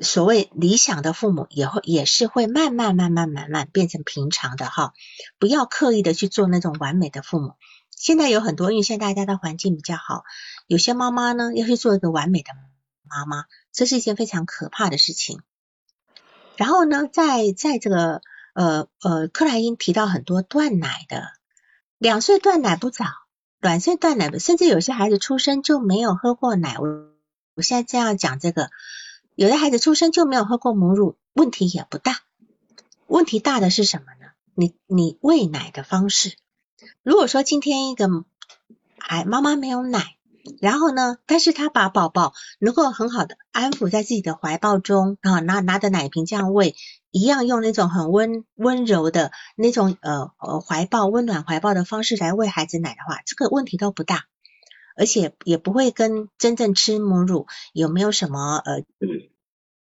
所谓理想的父母，也会也是会慢慢慢慢慢慢变成平常的哈。不要刻意的去做那种完美的父母。现在有很多，因为现在大家的环境比较好，有些妈妈呢要去做一个完美的妈妈，这是一件非常可怕的事情。然后呢，在在这个。呃呃，克莱因提到很多断奶的，两岁断奶不早，两岁断奶，甚至有些孩子出生就没有喝过奶。我我现在这样讲这个，有的孩子出生就没有喝过母乳，问题也不大。问题大的是什么呢？你你喂奶的方式，如果说今天一个孩妈妈没有奶。然后呢？但是他把宝宝能够很好的安抚在自己的怀抱中啊，拿拿着奶瓶这样喂，一样用那种很温温柔的那种呃呃怀抱温暖怀抱的方式来喂孩子奶的话，这个问题都不大。而且也不会跟真正吃母乳有没有什么呃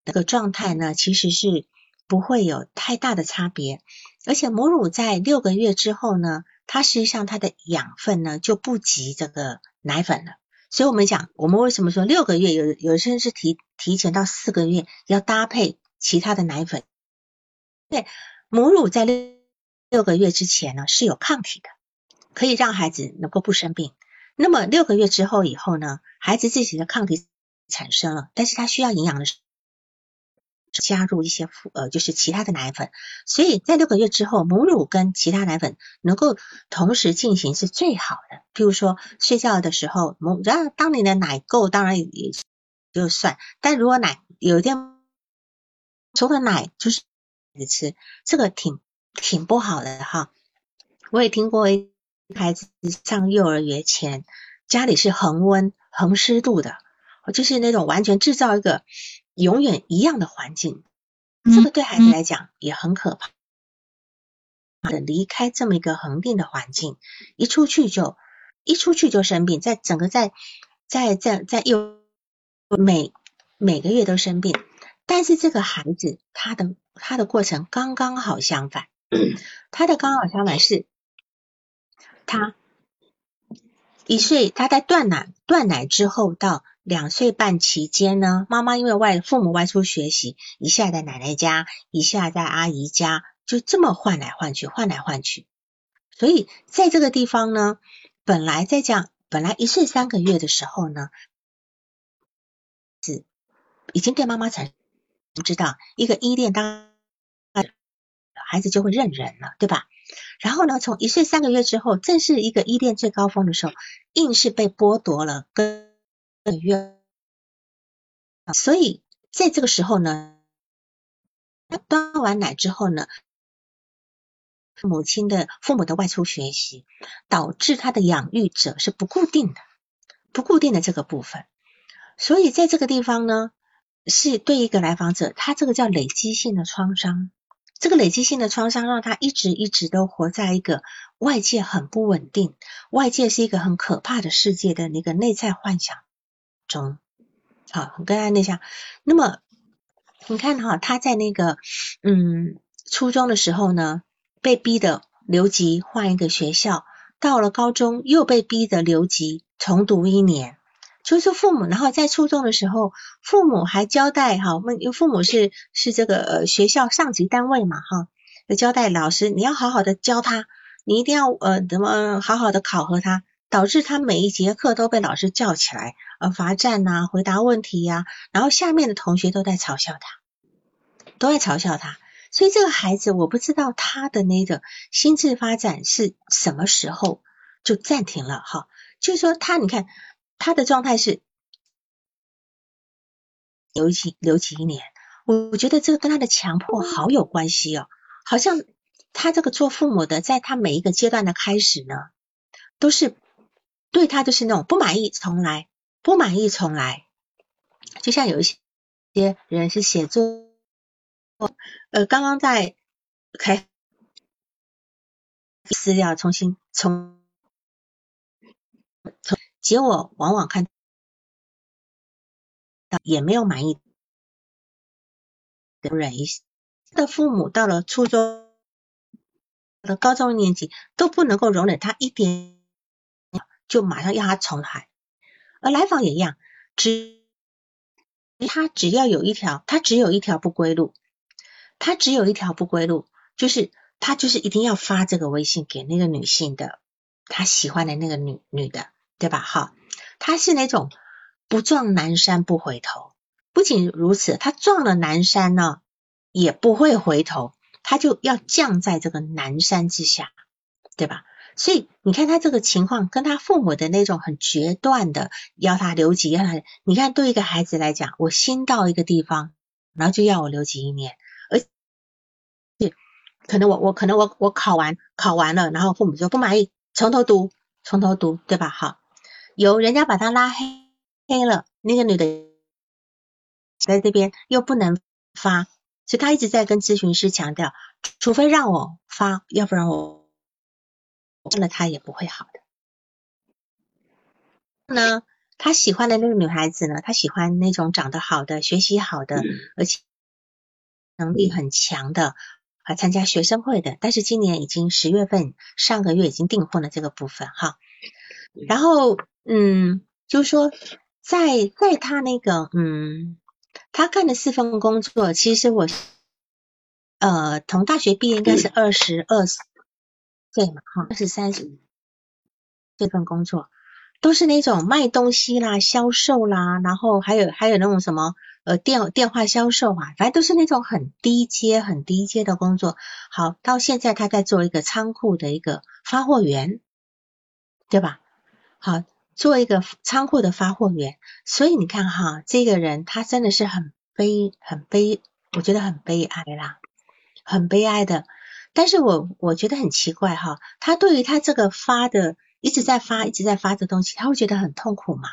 那个状态呢，其实是不会有太大的差别。而且母乳在六个月之后呢，它实际上它的养分呢就不及这个奶粉了。所以我们讲，我们为什么说六个月有有些人是提提前到四个月要搭配其他的奶粉？对，母乳在六六个月之前呢是有抗体的，可以让孩子能够不生病。那么六个月之后以后呢，孩子自己的抗体产生了，但是他需要营养的时加入一些辅呃就是其他的奶粉，所以在六个月之后，母乳跟其他奶粉能够同时进行是最好的。譬如说睡觉的时候，母然后当你的奶够，当然也就算，但如果奶有一天除了奶就是吃，这个挺挺不好的哈。我也听过孩子上幼儿园前家里是恒温恒湿度的，就是那种完全制造一个。永远一样的环境，这个对孩子来讲也很可怕。离开这么一个恒定的环境，一出去就一出去就生病，在整个在在在在幼每每个月都生病。但是这个孩子他的他的过程刚刚好相反，他的刚好相反是，他一岁他在断奶断奶之后到。两岁半期间呢，妈妈因为外父母外出学习，一下在奶奶家，一下在阿姨家，就这么换来换去，换来换去。所以在这个地方呢，本来在讲，本来一岁三个月的时候呢，是已经对妈妈产不知道一个依恋，当孩子就会认人了，对吧？然后呢，从一岁三个月之后，正是一个依恋最高峰的时候，硬是被剥夺了。个月，所以在这个时候呢，端完奶之后呢，母亲的父母的外出学习，导致他的养育者是不固定的，不固定的这个部分，所以在这个地方呢，是对一个来访者，他这个叫累积性的创伤，这个累积性的创伤让他一直一直都活在一个外界很不稳定，外界是一个很可怕的世界的那个内在幻想。中，好，跟大家那下。那么你看哈，他在那个嗯初中的时候呢，被逼的留级换一个学校，到了高中又被逼的留级重读一年。就是父母，然后在初中的时候，父母还交代哈，我们因为父母是是这个学校上级单位嘛哈，交代老师你要好好的教他，你一定要呃怎么好好的考核他。导致他每一节课都被老师叫起来，呃，罚站呐，回答问题呀，然后下面的同学都在嘲笑他，都在嘲笑他。所以这个孩子，我不知道他的那个心智发展是什么时候就暂停了哈。就是说他，你看他的状态是留级留级一年，我我觉得这个跟他的强迫好有关系哦。好像他这个做父母的，在他每一个阶段的开始呢，都是。对他就是那种不满意重来，不满意重来，就像有一些人是写作，呃，刚刚在开资料重新从从结果往往看也没有满意，忍一下的父母到了初中的高中年级都不能够容忍他一点。就马上要他重来，而来访也一样，只他只要有一条，他只有一条不归路，他只有一条不归路，就是他就是一定要发这个微信给那个女性的，他喜欢的那个女女的，对吧？哈，他是那种不撞南山不回头，不仅如此，他撞了南山呢，也不会回头，他就要降在这个南山之下，对吧？所以你看他这个情况，跟他父母的那种很决断的要他留级，要他，你看对一个孩子来讲，我新到一个地方，然后就要我留级一年，而且可能我我可能我我考完考完了，然后父母说不满意，从头读从头读，对吧？好，有人家把他拉黑黑了，那个女的在这边又不能发，所以他一直在跟咨询师强调，除非让我发，要不然我。了他也不会好的。呢，他喜欢的那个女孩子呢，他喜欢那种长得好的、学习好的，而且能力很强的，还参加学生会的。但是今年已经十月份，上个月已经订婚了这个部分哈。然后嗯，就是说在在他那个嗯，他干的四份工作，其实我呃，从大学毕业应该是二十二岁嘛，哈，二十三岁这份工作。都是那种卖东西啦、销售啦，然后还有还有那种什么呃电电话销售啊，反正都是那种很低阶、很低阶的工作。好，到现在他在做一个仓库的一个发货员，对吧？好，做一个仓库的发货员。所以你看哈，这个人他真的是很悲、很悲，我觉得很悲哀啦，很悲哀的。但是我我觉得很奇怪哈，他对于他这个发的。一直在发，一直在发的东西，他会觉得很痛苦吗？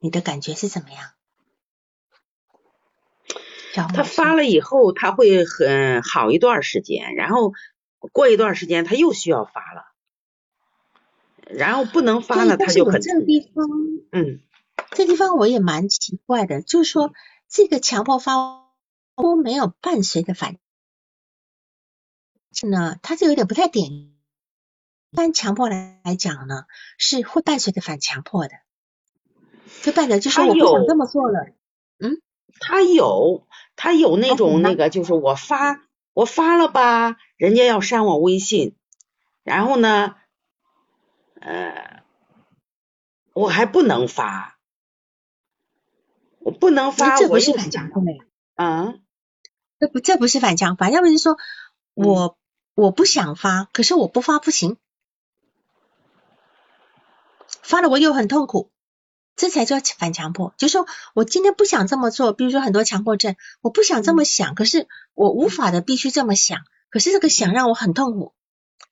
你的感觉是怎么样？他发了以后，他会很好一段时间，然后过一段时间他又需要发了，然后不能发了，他就很。这个地方，嗯，这地方我也蛮奇怪的，就是说这个强迫发都没有伴随的反，呢，他就有点不太典。一般强迫来来讲呢，是会伴随着反强迫的，就伴着就是我不想这么做了。嗯，他有，他有那种那个，就是我发我发了吧，人家要删我微信，然后呢，呃，我还不能发，我不能发，这不是反强迫呀？啊，这不这不是反强迫，要不就是说我我不想发，可是我不发不行。发了我又很痛苦，这才叫反强迫。就说我今天不想这么做，比如说很多强迫症，我不想这么想，可是我无法的必须这么想，可是这个想让我很痛苦。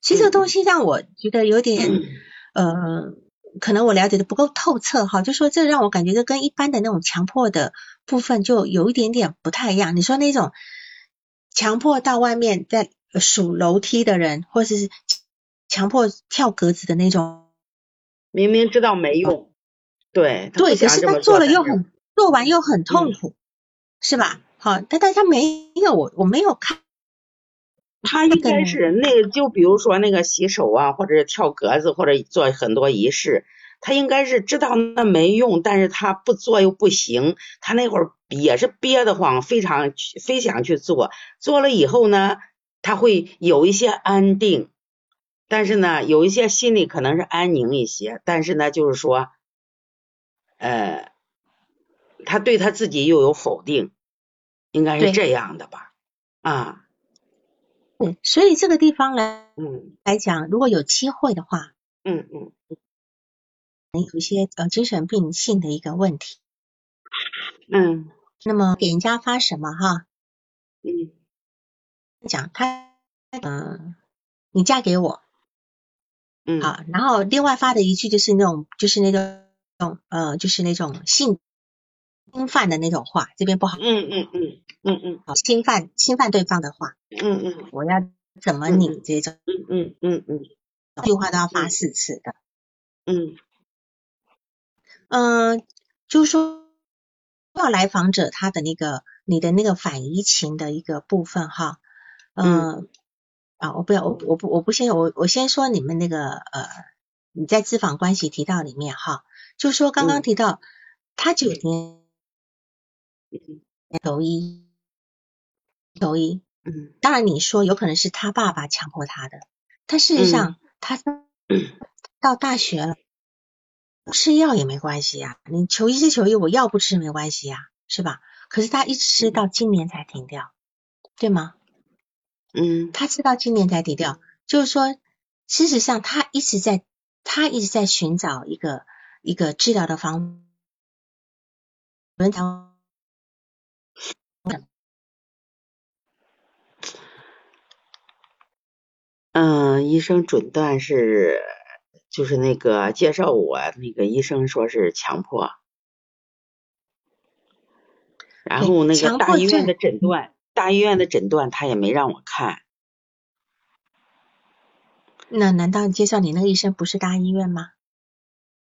其实这个东西让我觉得有点，呃，可能我了解的不够透彻哈。就说这让我感觉这跟一般的那种强迫的部分就有一点点不太一样。你说那种强迫到外面在数楼梯的人，或者是强迫跳格子的那种。明明知道没用，对对，可是他做了又很做完又很痛苦，是吧？好，但但他没有我我没有看，他应该是那个就比如说那个洗手啊，或者是跳格子，或者做很多仪式，他应该是知道那没用，但是他不做又不行，他那会儿也是憋得慌，非常非想去做，做了以后呢，他会有一些安定。但是呢，有一些心里可能是安宁一些，但是呢，就是说，呃，他对他自己又有否定，应该是这样的吧？啊，对，所以这个地方来，嗯，来讲，如果有机会的话，嗯嗯，有一些呃精神病性的一个问题，嗯，那么给人家发什么哈？嗯，讲他，嗯，你嫁给我。嗯，好，然后另外发的一句就是那种，就是那种，呃，就是那种性侵犯的那种话，这边不好。嗯嗯嗯嗯嗯，好，侵犯侵犯对方的话。嗯嗯，我要怎么你这种？嗯嗯嗯嗯，这句话都要发四次的。嗯嗯，就是说要来访者他的那个你的那个反移情的一个部分哈，嗯。啊，我不要，我我不我不先我我先说你们那个呃，你在咨访关系提到里面哈，就说刚刚提到他九年求医求医，嗯，当然你说有可能是他爸爸强迫他的，但事实上他到大学了吃药也没关系呀，你求医是求医，我药不吃没关系呀，是吧？可是他一直吃到今年才停掉，对吗？嗯，他吃到今年才停掉，就是说，事实上他一直在，他一直在寻找一个一个治疗的方。嗯，医生诊断是，就是那个介绍我那个医生说是强迫，然后那个大医院的诊断。大医院的诊断他也没让我看，那难道介绍你那个医生不是大医院吗？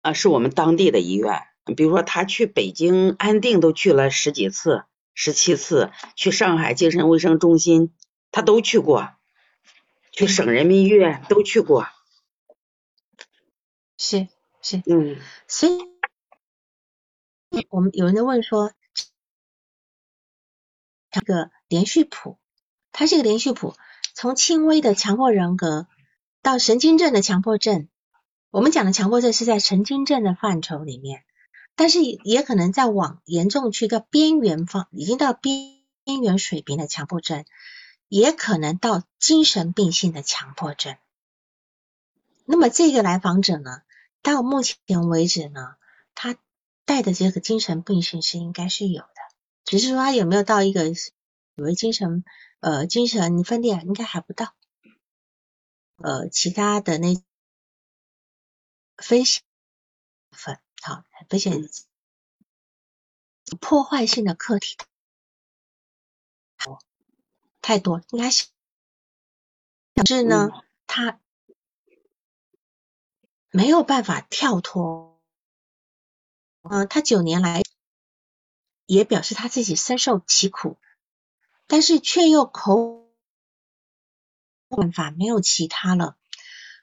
啊，是我们当地的医院。比如说，他去北京安定都去了十几次、十七次，去上海精神卫生中心他都去过，去省人民医院都去过。是是，嗯，所以我们有人在问说，这个连续谱，它是一个连续谱，从轻微的强迫人格到神经症的强迫症。我们讲的强迫症是在神经症的范畴里面，但是也可能在往严重去到边缘方，已经到边边缘水平的强迫症，也可能到精神病性的强迫症。那么这个来访者呢，到目前为止呢，他带的这个精神病性是应该是有的，只是说他有没有到一个所谓精神呃精神分裂，应该还不到。呃，其他的那。分析分好，分析破坏性的课题多太多，应该是导致呢，他没有办法跳脱。嗯，他九年来也表示他自己深受其苦，但是却又口办法没有其他了。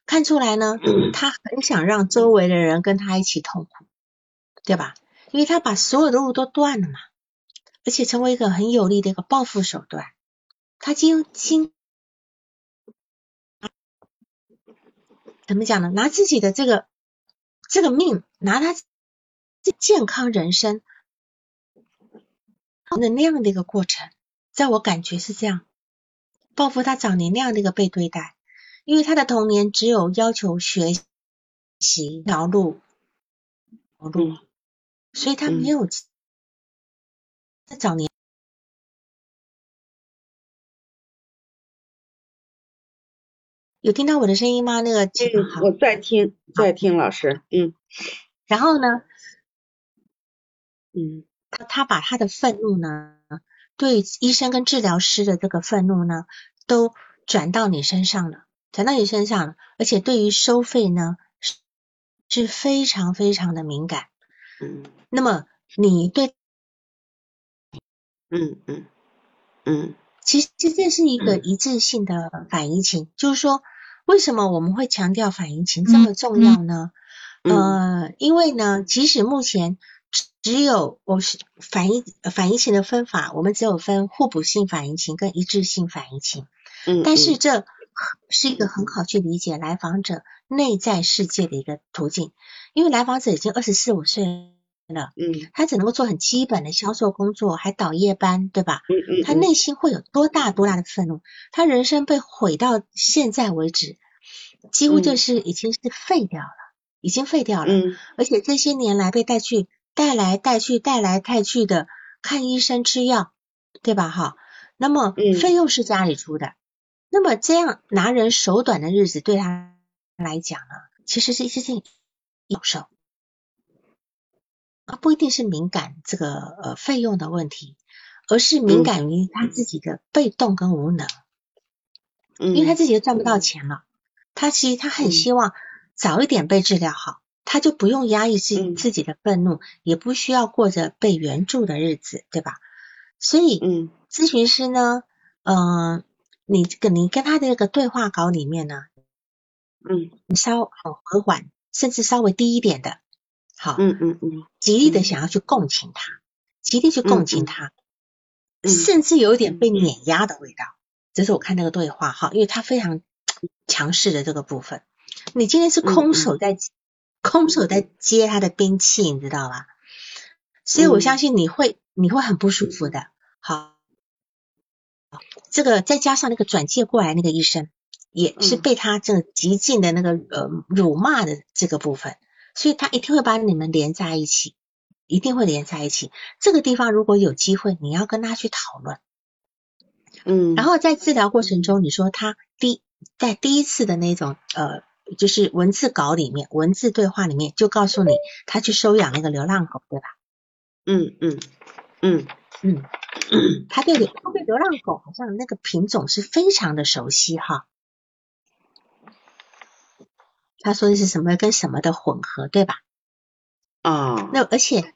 看出来呢，他很想让周围的人跟他一起痛苦，对吧？因为他把所有的路都断了嘛，而且成为一个很有力的一个报复手段。他今今怎么讲呢？拿自己的这个这个命，拿他这健康人生的那样的一个过程，在我感觉是这样，报复他早年那样的一个被对待。因为他的童年只有要求学习条路，路，所以他没有在早年有听到我的声音吗？那个嗯，我在听，在听老师，嗯，然后呢，嗯，他他把他的愤怒呢，对医生跟治疗师的这个愤怒呢，都转到你身上了。转到你身上了，而且对于收费呢是是非常非常的敏感。嗯，那么你对，嗯嗯嗯，其实这是一个一致性的反移情，就是说为什么我们会强调反移情这么重要呢？呃，因为呢，即使目前只有我是反移反移情的分法，我们只有分互补性反移情跟一致性反移情。嗯，但是这。是一个很好去理解来访者内在世界的一个途径，因为来访者已经二十四五岁了，嗯，他只能够做很基本的销售工作，还倒夜班，对吧？嗯嗯，他内心会有多大多大的愤怒？他人生被毁到现在为止，几乎就是已经是废掉了，已经废掉了。嗯，而且这些年来被带去、带来带去、带来带去的看医生吃药，对吧？哈，那么费用是家里出的。那么这样拿人手短的日子对他来讲呢，其实是一件享受，啊不一定是敏感这个呃费用的问题，而是敏感于他自己的被动跟无能，因为他自己都赚不到钱了，他其实他很希望早一点被治疗好，他就不用压抑自自己的愤怒，也不需要过着被援助的日子，对吧？所以，嗯，咨询师呢，嗯。你这个你跟他的那个对话稿里面呢，嗯，你稍很和缓，甚至稍微低一点的，好，嗯嗯嗯，极力的想要去共情他，极力去共情他，甚至有一点被碾压的味道。这是我看那个对话哈，因为他非常强势的这个部分。你今天是空手在空手在接他的兵器，你知道吧？所以我相信你会你会很不舒服的。好。这个再加上那个转介过来那个医生，也是被他这个极尽的那个呃辱骂的这个部分，所以他一定会把你们连在一起，一定会连在一起。这个地方如果有机会，你要跟他去讨论，嗯，然后在治疗过程中，你说他第在第一次的那种呃，就是文字稿里面，文字对话里面就告诉你他去收养那个流浪狗，对吧？嗯嗯嗯嗯。他对流他对流浪狗好像那个品种是非常的熟悉哈。他说的是什么跟什么的混合，对吧？啊，那而且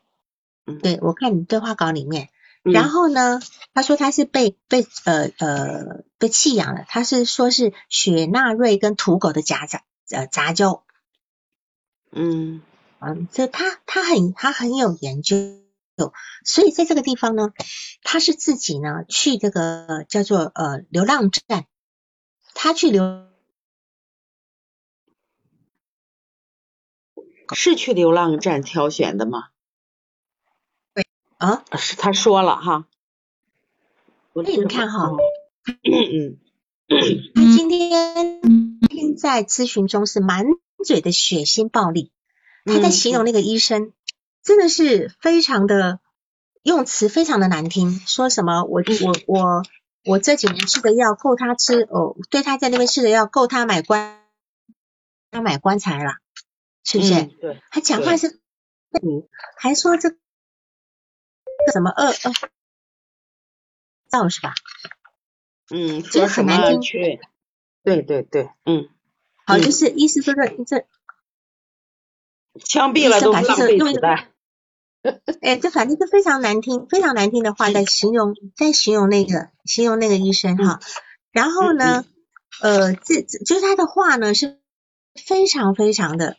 嗯。对我看你对话稿里面，嗯。然后呢，他说他是被被呃呃被弃养了，他是说是雪纳瑞跟土狗的杂杂呃杂交，嗯。嗯，这他他很他很有研究，所以在这个地方呢，他是自己呢去这个叫做呃流浪站，他去流是去流浪站挑选的吗？啊，是他说了哈。所以你看哈，嗯他今天今天在咨询中是满嘴的血腥暴力，他在形容那个医生真的是非常的用词非常的难听，说什么我我我我这几年吃的药够他吃哦，对他在那边吃的药够他买棺他买棺材了，是不是？嗯对，他讲话是，还说这什么二二道是吧？嗯，这个说什么很难听去？对对对，嗯，好，嗯就是意思说这这枪毙了都浪费子弹。哎，这反正是非常难听、非常难听的话，在形容，在形容那个，形容那个医生哈。然后呢，呃，这这就是他的话呢是非常非常的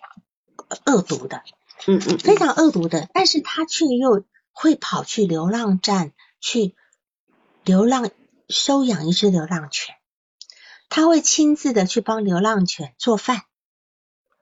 恶毒的，嗯嗯，非常恶毒的，但是他却又会跑去流浪站去流浪收养一只流浪犬，他会亲自的去帮流浪犬做饭，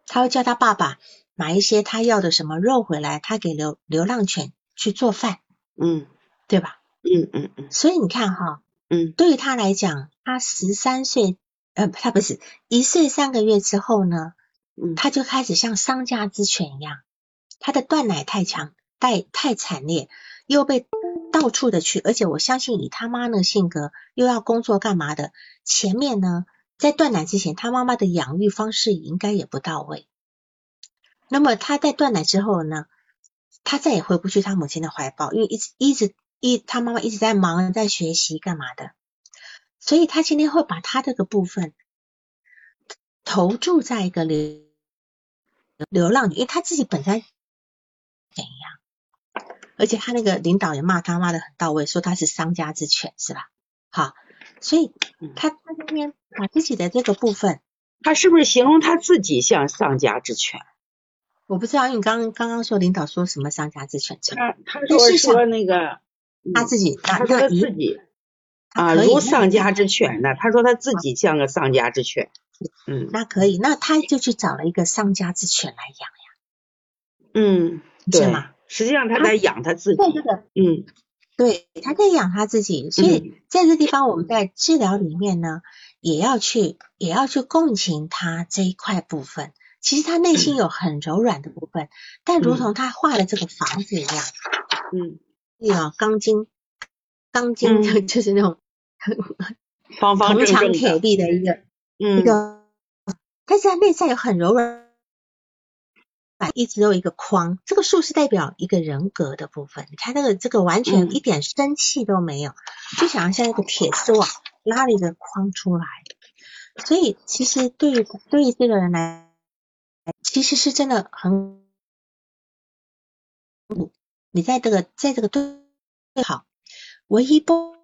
他会叫他爸爸买一些他要的什么肉回来，他给流流浪犬去做饭，嗯对吧？嗯嗯嗯所以你看哈，嗯对于他来讲，他十三岁，呃，他不是一岁三个月之后呢，嗯，他就开始像丧家之犬一样，他的断奶太强，太太惨烈，又被到处的去，而且我相信以他妈那个性格，又要工作干嘛的，前面呢，在断奶之前，他妈妈的养育方式应该也不到位。那么他在断奶之后呢，他再也回不去他母亲的怀抱，因为一直一直一他妈妈一直在忙，在学习干嘛的，所以他今天会把他这个部分投注在一个流流浪女，因为他自己本身怎样，而且他那个领导也骂他骂的很到位，说他是丧家之犬，是吧？好，所以嗯他他今天把自己的这个部分，他是不是形容他自己像丧家之犬？我不知道，因为你刚刚刚说领导说什么丧家之犬，他他是说说那个，他自己那他说他那自己啊，如丧家之犬呢。他说他自己像个丧家之犬。嗯那可以，那他就去找了一个丧家之犬来养呀，嗯，对是吗？实际上他在养他自己。在这个嗯对，他在养他自己，所以在这地方，我们在治疗里面呢，也要去也要去共情他这一块部分。其实他内心有很柔软的部分，但如同他画的这个房子一样，嗯，啊，钢筋，钢筋就是那种方方铜墙。铁壁的一个一嗯个，但是他内在有很柔软，一直有一个框，这个树是代表一个人格的部分。你看那个这个完全嗯一点生气都没有，就想像一个铁丝网拉了一个框出来。所以其实对于对于这个人来，其实是真的很，你在这个在这个对好，唯一不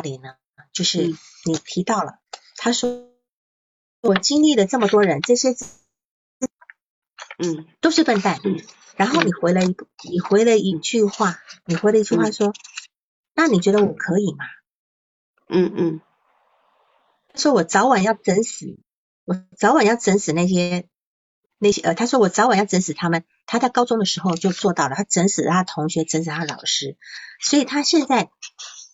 里呢，就是嗯。你提到了，他说我经历了这么多人，这些嗯。都是笨蛋。嗯。然后你回了一你回了一句话，你回了一句话说，那你觉得我可以吗？嗯嗯。说我早晚要整死，我早晚要整死那些那些呃，他说我早晚要整死他们。他在高中的时候就做到了，他整死了他同学，整死他老师。所以他现在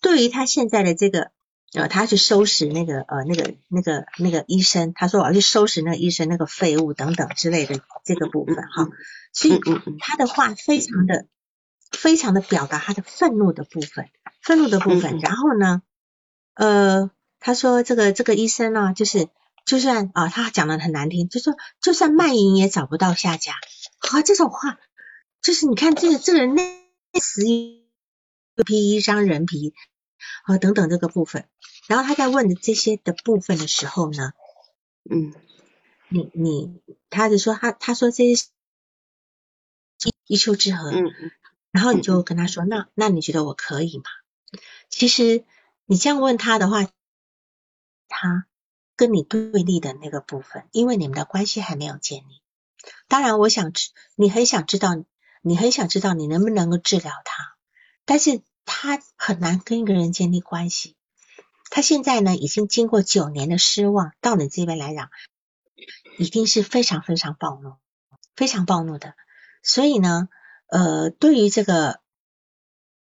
对于他现在的这个呃，他去收拾那个呃那个那个那个医生，他说我要去收拾那个医生那个废物等等之类的这个部分哈。所以他的话非常的非常的表达他的愤怒的部分，愤怒的部分。然后呢，呃，他说这个这个医生呢，就是就算啊，他讲的很难听，就说就算卖淫也找不到下家。啊，这种话就是你看这个这个人内死一皮一张人皮啊等等这个部分。然后他在问的这些的部分的时候呢，嗯你你他就说他他说这些一丘之貉。嗯嗯然后你就跟他说，那那你觉得我可以吗？其实你这样问他的话，他跟你对立的那个部分，因为你们的关系还没有建立。当然，我想知你很想知道，你很想知道你能不能够治疗他，但是他很难跟一个人建立关系。他现在呢，已经经过九年的失望，到你这边来讲，一定是非常非常暴怒，非常暴怒的。所以呢，呃，对于这个，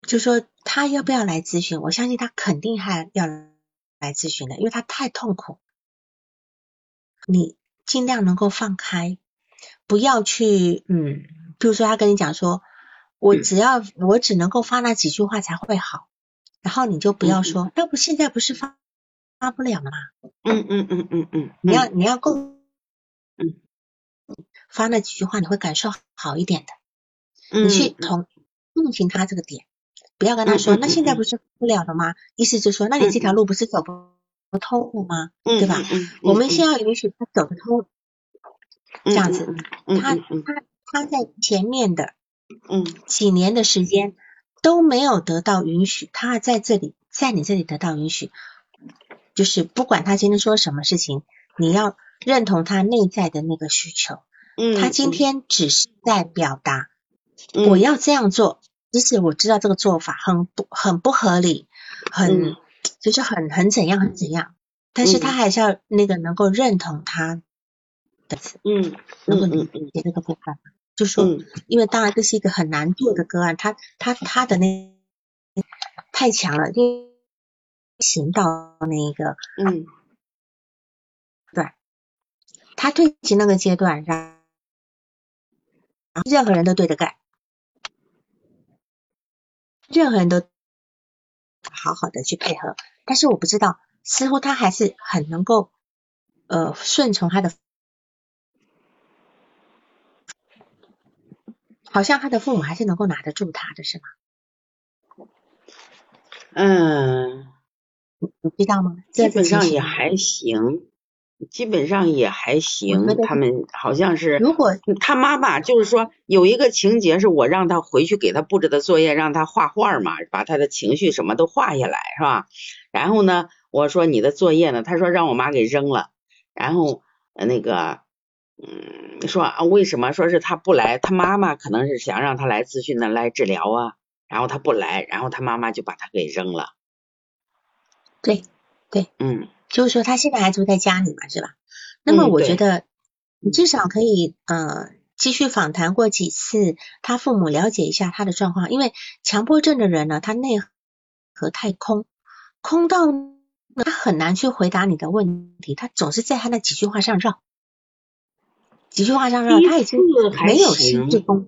就说他要不要来咨询，我相信他肯定还要来咨询的，因为他太痛苦。你尽量能够放开，不要去，嗯，比如说他跟你讲说，我只要我只能够发那几句话才会好，然后你就不要说，要不现在不是发发不了了吗？嗯嗯嗯嗯嗯，你要你要够，嗯，发那几句话你会感受好一点的。嗯你去同共情他这个点，不要跟他说，嗯嗯那现在嗯。不是不了了吗？意思就是说，那你这条路不是走不不通了吗？嗯对吧？我们先要允许他走得通，这样子，嗯他他他在前面的嗯几年的时间都没有得到允许，他在这里在你这里得到允许，就是不管他今天说什么事情，你要认同他内在的那个需求。嗯，他今天只是在表达，嗯我要这样做，即使我知道这个做法很不很不合理，很、嗯就是很很怎样很怎样，但是他还是要那个能够认同他的，嗯如果你嗯嗯嗯解这个部分，就说，嗯。因为当然这是一个很难做的个案，他他他的那太强了，因为行到那个嗯。对。他退行那个阶段，让任何人都对着干，任何人都好好的去配合。但是我不知道，似乎他还是很能够呃顺从他的，好像他的父母还是能够拿得住他的，是吗？嗯，你知道吗？基这个本上也还行，基本上也还行他们好像是如果他妈妈就是说有一个情节是我让他回去给他布置的作业，让他画画嘛，把他的情绪什么都画下来，是吧？然后呢，我说你的作业呢？他说让我妈给扔了。然后呃那个嗯说啊为什么？说是他不来，他妈妈可能是想让他来咨询呢，来治疗啊。然后他不来，然后他妈妈就把他给扔了。对对，嗯就是说他现在还住在家里嘛，是吧？那么我觉得你至少可以呃继续访谈过几次，他父母了解一下他的状况，因为强迫症的人呢，他内核太空，空到他很难去回答你的问题，他总是在他那几句话上绕，几句话上绕，他已经没有行心智功。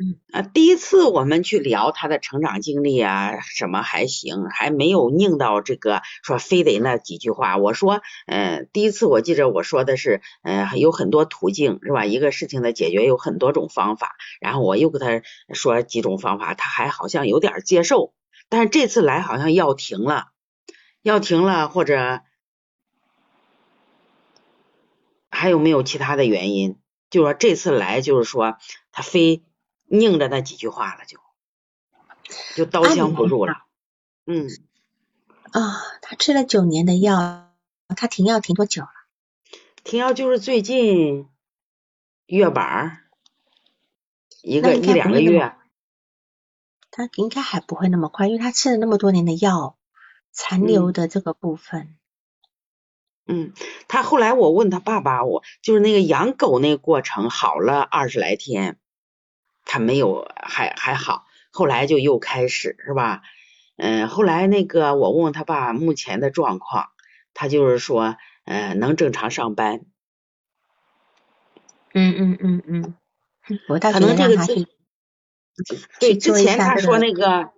嗯啊，第一次我们去聊他的成长经历啊，什么还行，还没有拧到这个说非得那几句话。我说，嗯、第一次我记着我说的是，嗯、有很多途径是吧？一个事情的解决有很多种方法，然后我又给他说几种方法，他还好像有点接受。但是这次来好像要停了，要停了，或者还有没有其他的原因？就说这次来就是说他非拧着那几句话了就，就刀枪不入了。嗯，啊、他吃了九年的药，他停药停多久了？停药就是最近月板儿一个一两个月，他应该还不会那么快，因为他吃了那么多年的药，残留的这个部分，嗯，他后来我问他爸爸，我就是那个养狗那个过程好了二十来天，他没有还还好，后来就又开始是吧？嗯，后来那个我问问他爸目前的状况，他就是说，呃，能正常上班，嗯嗯嗯嗯，可能这个对，之前他说那个，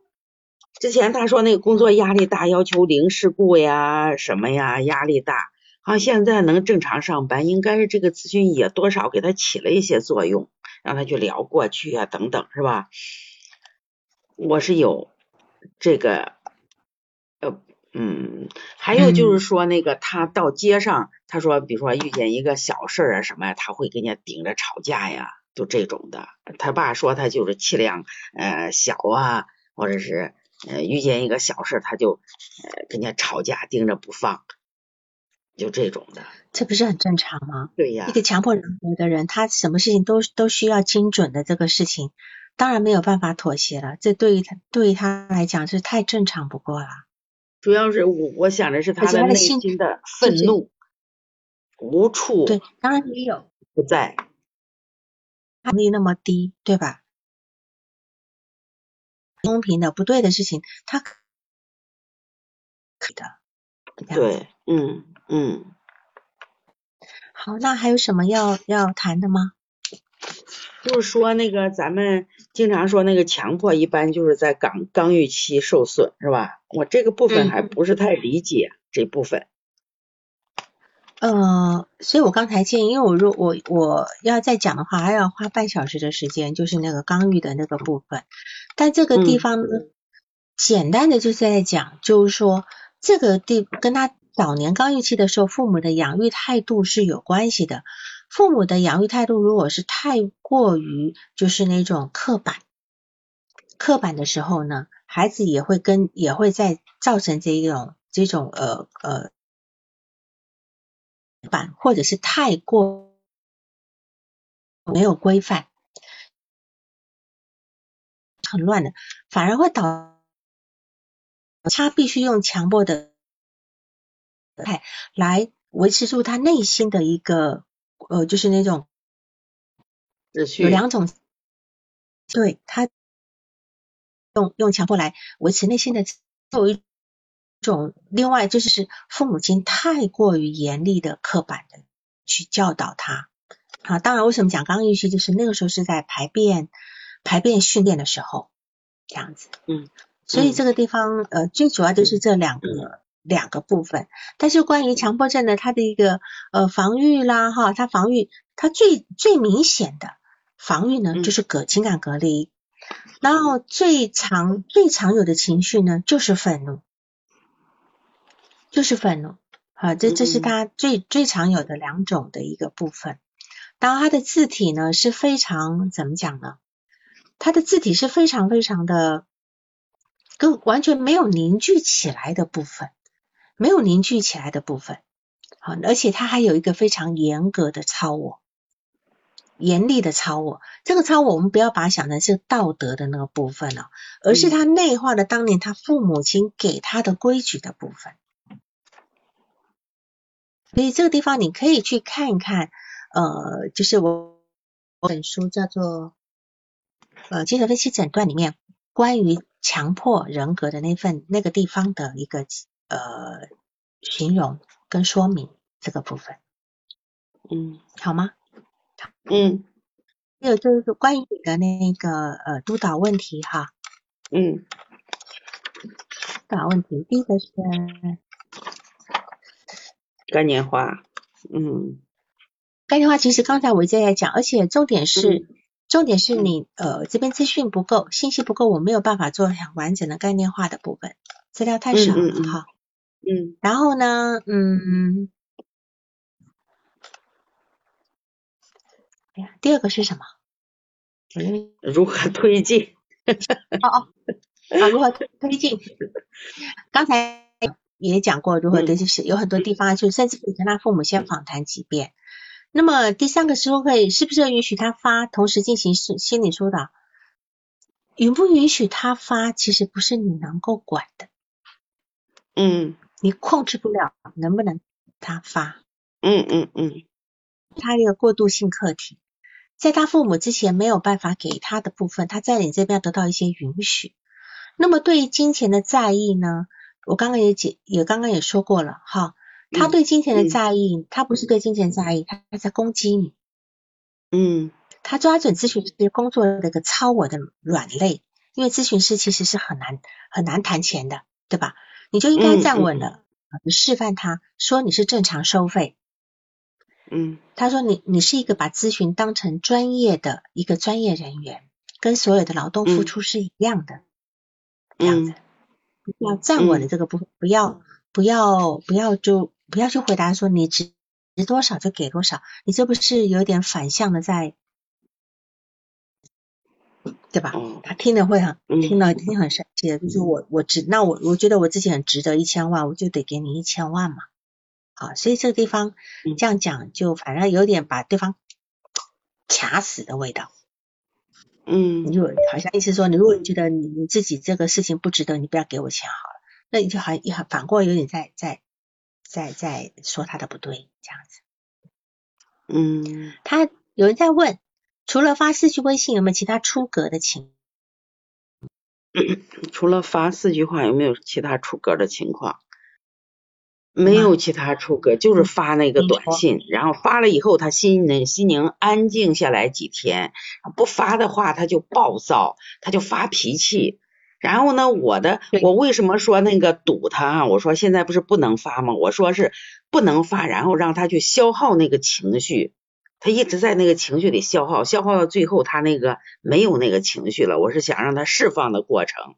之前他说那个工作压力大，要求零事故呀，什么呀，压力大。好像现在能正常上班，应该是这个咨询也多少给他起了一些作用，让他去聊过去啊，等等，是吧？我是有这个，呃，嗯，还有就是嗯说那个他到街上，他说比如说遇见一个小事儿啊什么呀，他会跟人家顶着吵架呀，就这种的。他爸说他就是气量呃小啊，或者是呃遇见一个小事他就呃跟人家吵架盯着不放，就这种的。这不是很正常吗？对呀一，个强迫人格的人，他什么事情都都需要精准的这个事情，当然没有办法妥协了。这对于他对于他来讲是太正常不过了。主要是我我想的是他的内心心的愤就是怒无处对，当然也有不在。能力那么低，对吧？公平的不对的事情，他可可以的。对，嗯嗯。好，那还有什么要要谈的吗？就是说那个咱们经常说那个强迫，一般就是在刚刚预期受损，是吧？我这个部分还嗯不是太理解、这部分。呃，所以我刚才建议，因为我如我我要再讲的话，还要花半小时的时间，就是那个刚预的那个部分。但这个地嗯方呢，简单的就是在讲，就是说这个地跟他早年刚预期的时候，父母的养育态度是有关系的。父母的养育态度如果是太过于就是那种刻板，刻板的时候呢，孩子也会跟也会在造成这一种这种呃呃板，或者是太过没有规范，很乱的，反而会导他必须用强迫的态来维持住他内心的一个呃，就是那种有两种，对他用用强迫来维持内心的作为一种，另外就是父母亲太过于严厉的刻板的去教导他。啊，当然，为什么讲刚预期，就是那个时候是在排便排便训练的时候，这样子。嗯，嗯所以这个地方呃，最主要就是这两个、两个部分。但是关于强迫症的它的一个呃防御啦哈，它防御它最最明显的防御呢，嗯就是隔情感隔离。然后最常最常有的情绪呢，就是愤怒，就是愤怒。啊，这这是嗯它最最常有的两种的一个部分。当然，它的字体呢是非常怎么讲呢？它的字体是非常非常的，跟完全没有凝聚起来的部分，没有凝聚起来的部分。好，而且它还有一个非常严格的超我，严厉的超我。这个超我，我们不要把它想成是道德的那个部分了、而是他内化的当年他父母亲给他的规矩的部分。所以这个地方你可以去看一看，呃，就是我我本书叫做呃精神分析诊断里面关于强迫人格的那份那个地方的一个呃形容跟说明这个部分，嗯好吗？嗯还有就是关于你的那个呃督导问题哈，嗯督导问题第一个是概念化。嗯概念化，其实刚才我一直在讲，而且重点是。嗯重点是你呃这边资讯不够，信息不够，我没有办法做很完整的概念化的部分，资料太少了嗯嗯嗯哈。嗯然后呢，嗯，哎呀，第二个是什么？嗯 如何推进？哦哦啊，如何推进？刚才也讲过如何推进，是有很多地方就甚至可以跟他父母先访谈几遍。那么第三个时候会是不是允许他发，同时进行心心理疏导？允不允许他发，其实不是你能够管的，嗯你控制不了能不能他发。嗯嗯嗯他一个过渡性课题，在他父母之前没有办法给他的部分，他在你这边得到一些允许。那么对于金钱的在意呢，我刚刚也解也刚刚也说过了哈，他对金钱的在意，他不是对金钱在意，他他在攻击你，嗯他抓准咨询师工作的一个超我的软肋，因为咨询师其实是很难很难谈钱的，对吧？你就应该站稳了，你示范他说你是正常收费，嗯。他说你你是一个把咨询当成专业的一个专业人员，跟所有的劳动付出是一样的，这样子，要站稳了这个部分，不要不要不要就不要去回答说你值值多少就给多少，你这不是有点反向的在对吧？哦他听了会很嗯听了听很生气的，就是我我值那我我觉得我自己很值得一千万，我就得给你一千万嘛。好，所以这个地方嗯这样讲，就反正有点把对方卡死的味道。嗯你就好像意思说，你如果你觉得你你自己这个事情不值得，你不要给我钱好了，那你就好像也反过来有点在在在在说他的不对这样子。嗯他有人在问，除了发四句微信，有没有其他出格的情？除了发四句话，有没有其他出格的情况？没有其他出格，就是发那个短信，然后发了以后，他心呢心宁安静下来几天，不发的话他就暴躁，他就发脾气。然后呢，我的我为什么说那个堵他啊？我说现在不是不能发吗？我说是不能发，然后让他去消耗那个情绪，他一直在那个情绪里消耗，消耗到最后他那个没有那个情绪了。我是想让他释放的过程，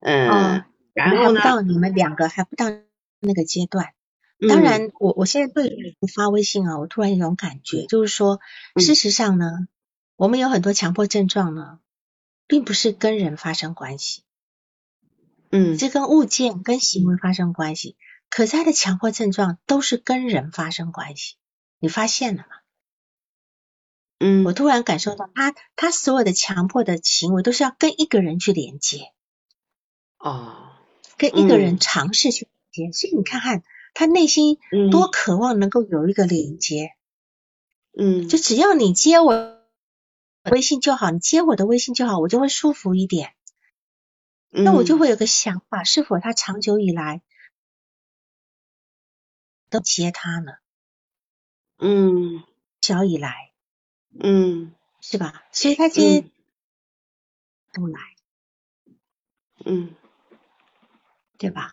嗯，哦然后呢，到你们两个还不到那个阶段。嗯当然，我我现在对你发微信啊，我突然有一种感觉，就是说，嗯事实上呢，我们有很多强迫症状呢，并不是跟人发生关系，嗯这跟物件、跟行为发生关系。可是他的强迫症状都是跟人发生关系，你发现了吗？嗯，我突然感受到他他所有的强迫的行为都是要跟一个人去连接，哦，跟一个人嗯尝试去连接，所以你看看他内心嗯多渴望能够有一个连接。嗯，就只要你接我微信就好，你接我的微信就好，我就会舒服一点。那我就嗯会有个想法，是否他长久以来都接他呢？嗯小以来嗯是吧？所以他今天嗯都来，嗯对吧？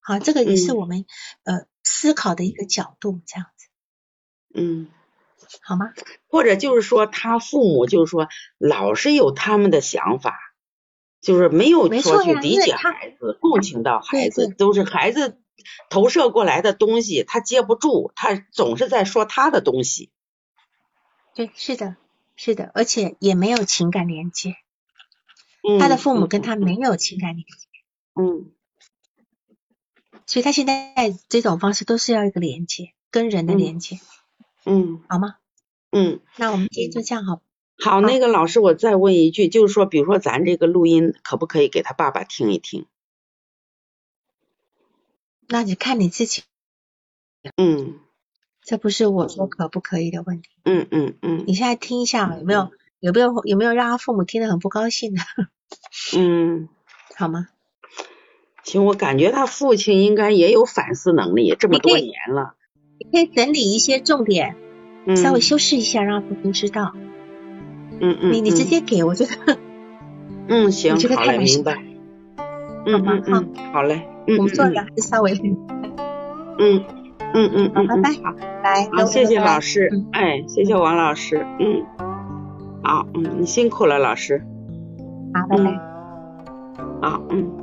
好，这个也是嗯我们、呃思考的一个角度，这样子嗯，好吗？或者就是说他父母就是说老是有他们的想法，就是没有说去理解孩子、共情到孩子，都是孩子投射过来的东西，他接不住，他总是在说他的东西。对，是的，是的，而且也没有情感连接，嗯，他的父母嗯跟他没有情感连接。嗯所以他现在这种方式都是要一个连接，跟人的嗯连接，嗯好吗？嗯。那我们今天就这样好，好，那个老师，我再问一句，就是说，比如说咱这个录音，可不可以给他爸爸听一听？那你看你自己，嗯这不是我说可不可以的问题。嗯嗯嗯你现在听一下，有没有有没有有没有让他父母听得很不高兴的，嗯，好吗？行，我感觉他父亲应该也有反思能力，这么多年了。你可以整理一些重点，嗯，稍微修饰一下，让父亲知道。嗯嗯，你你直接给我觉得嗯行我觉，得明白。嗯吗嗯嗯，好嘞，嗯我们做嗯的还是稍微嗯嗯嗯，嗯，拜拜好，来，好，谢谢老。师，哎，谢谢王老师，嗯，好，嗯，你辛苦了，老师，好，拜拜。好，嗯。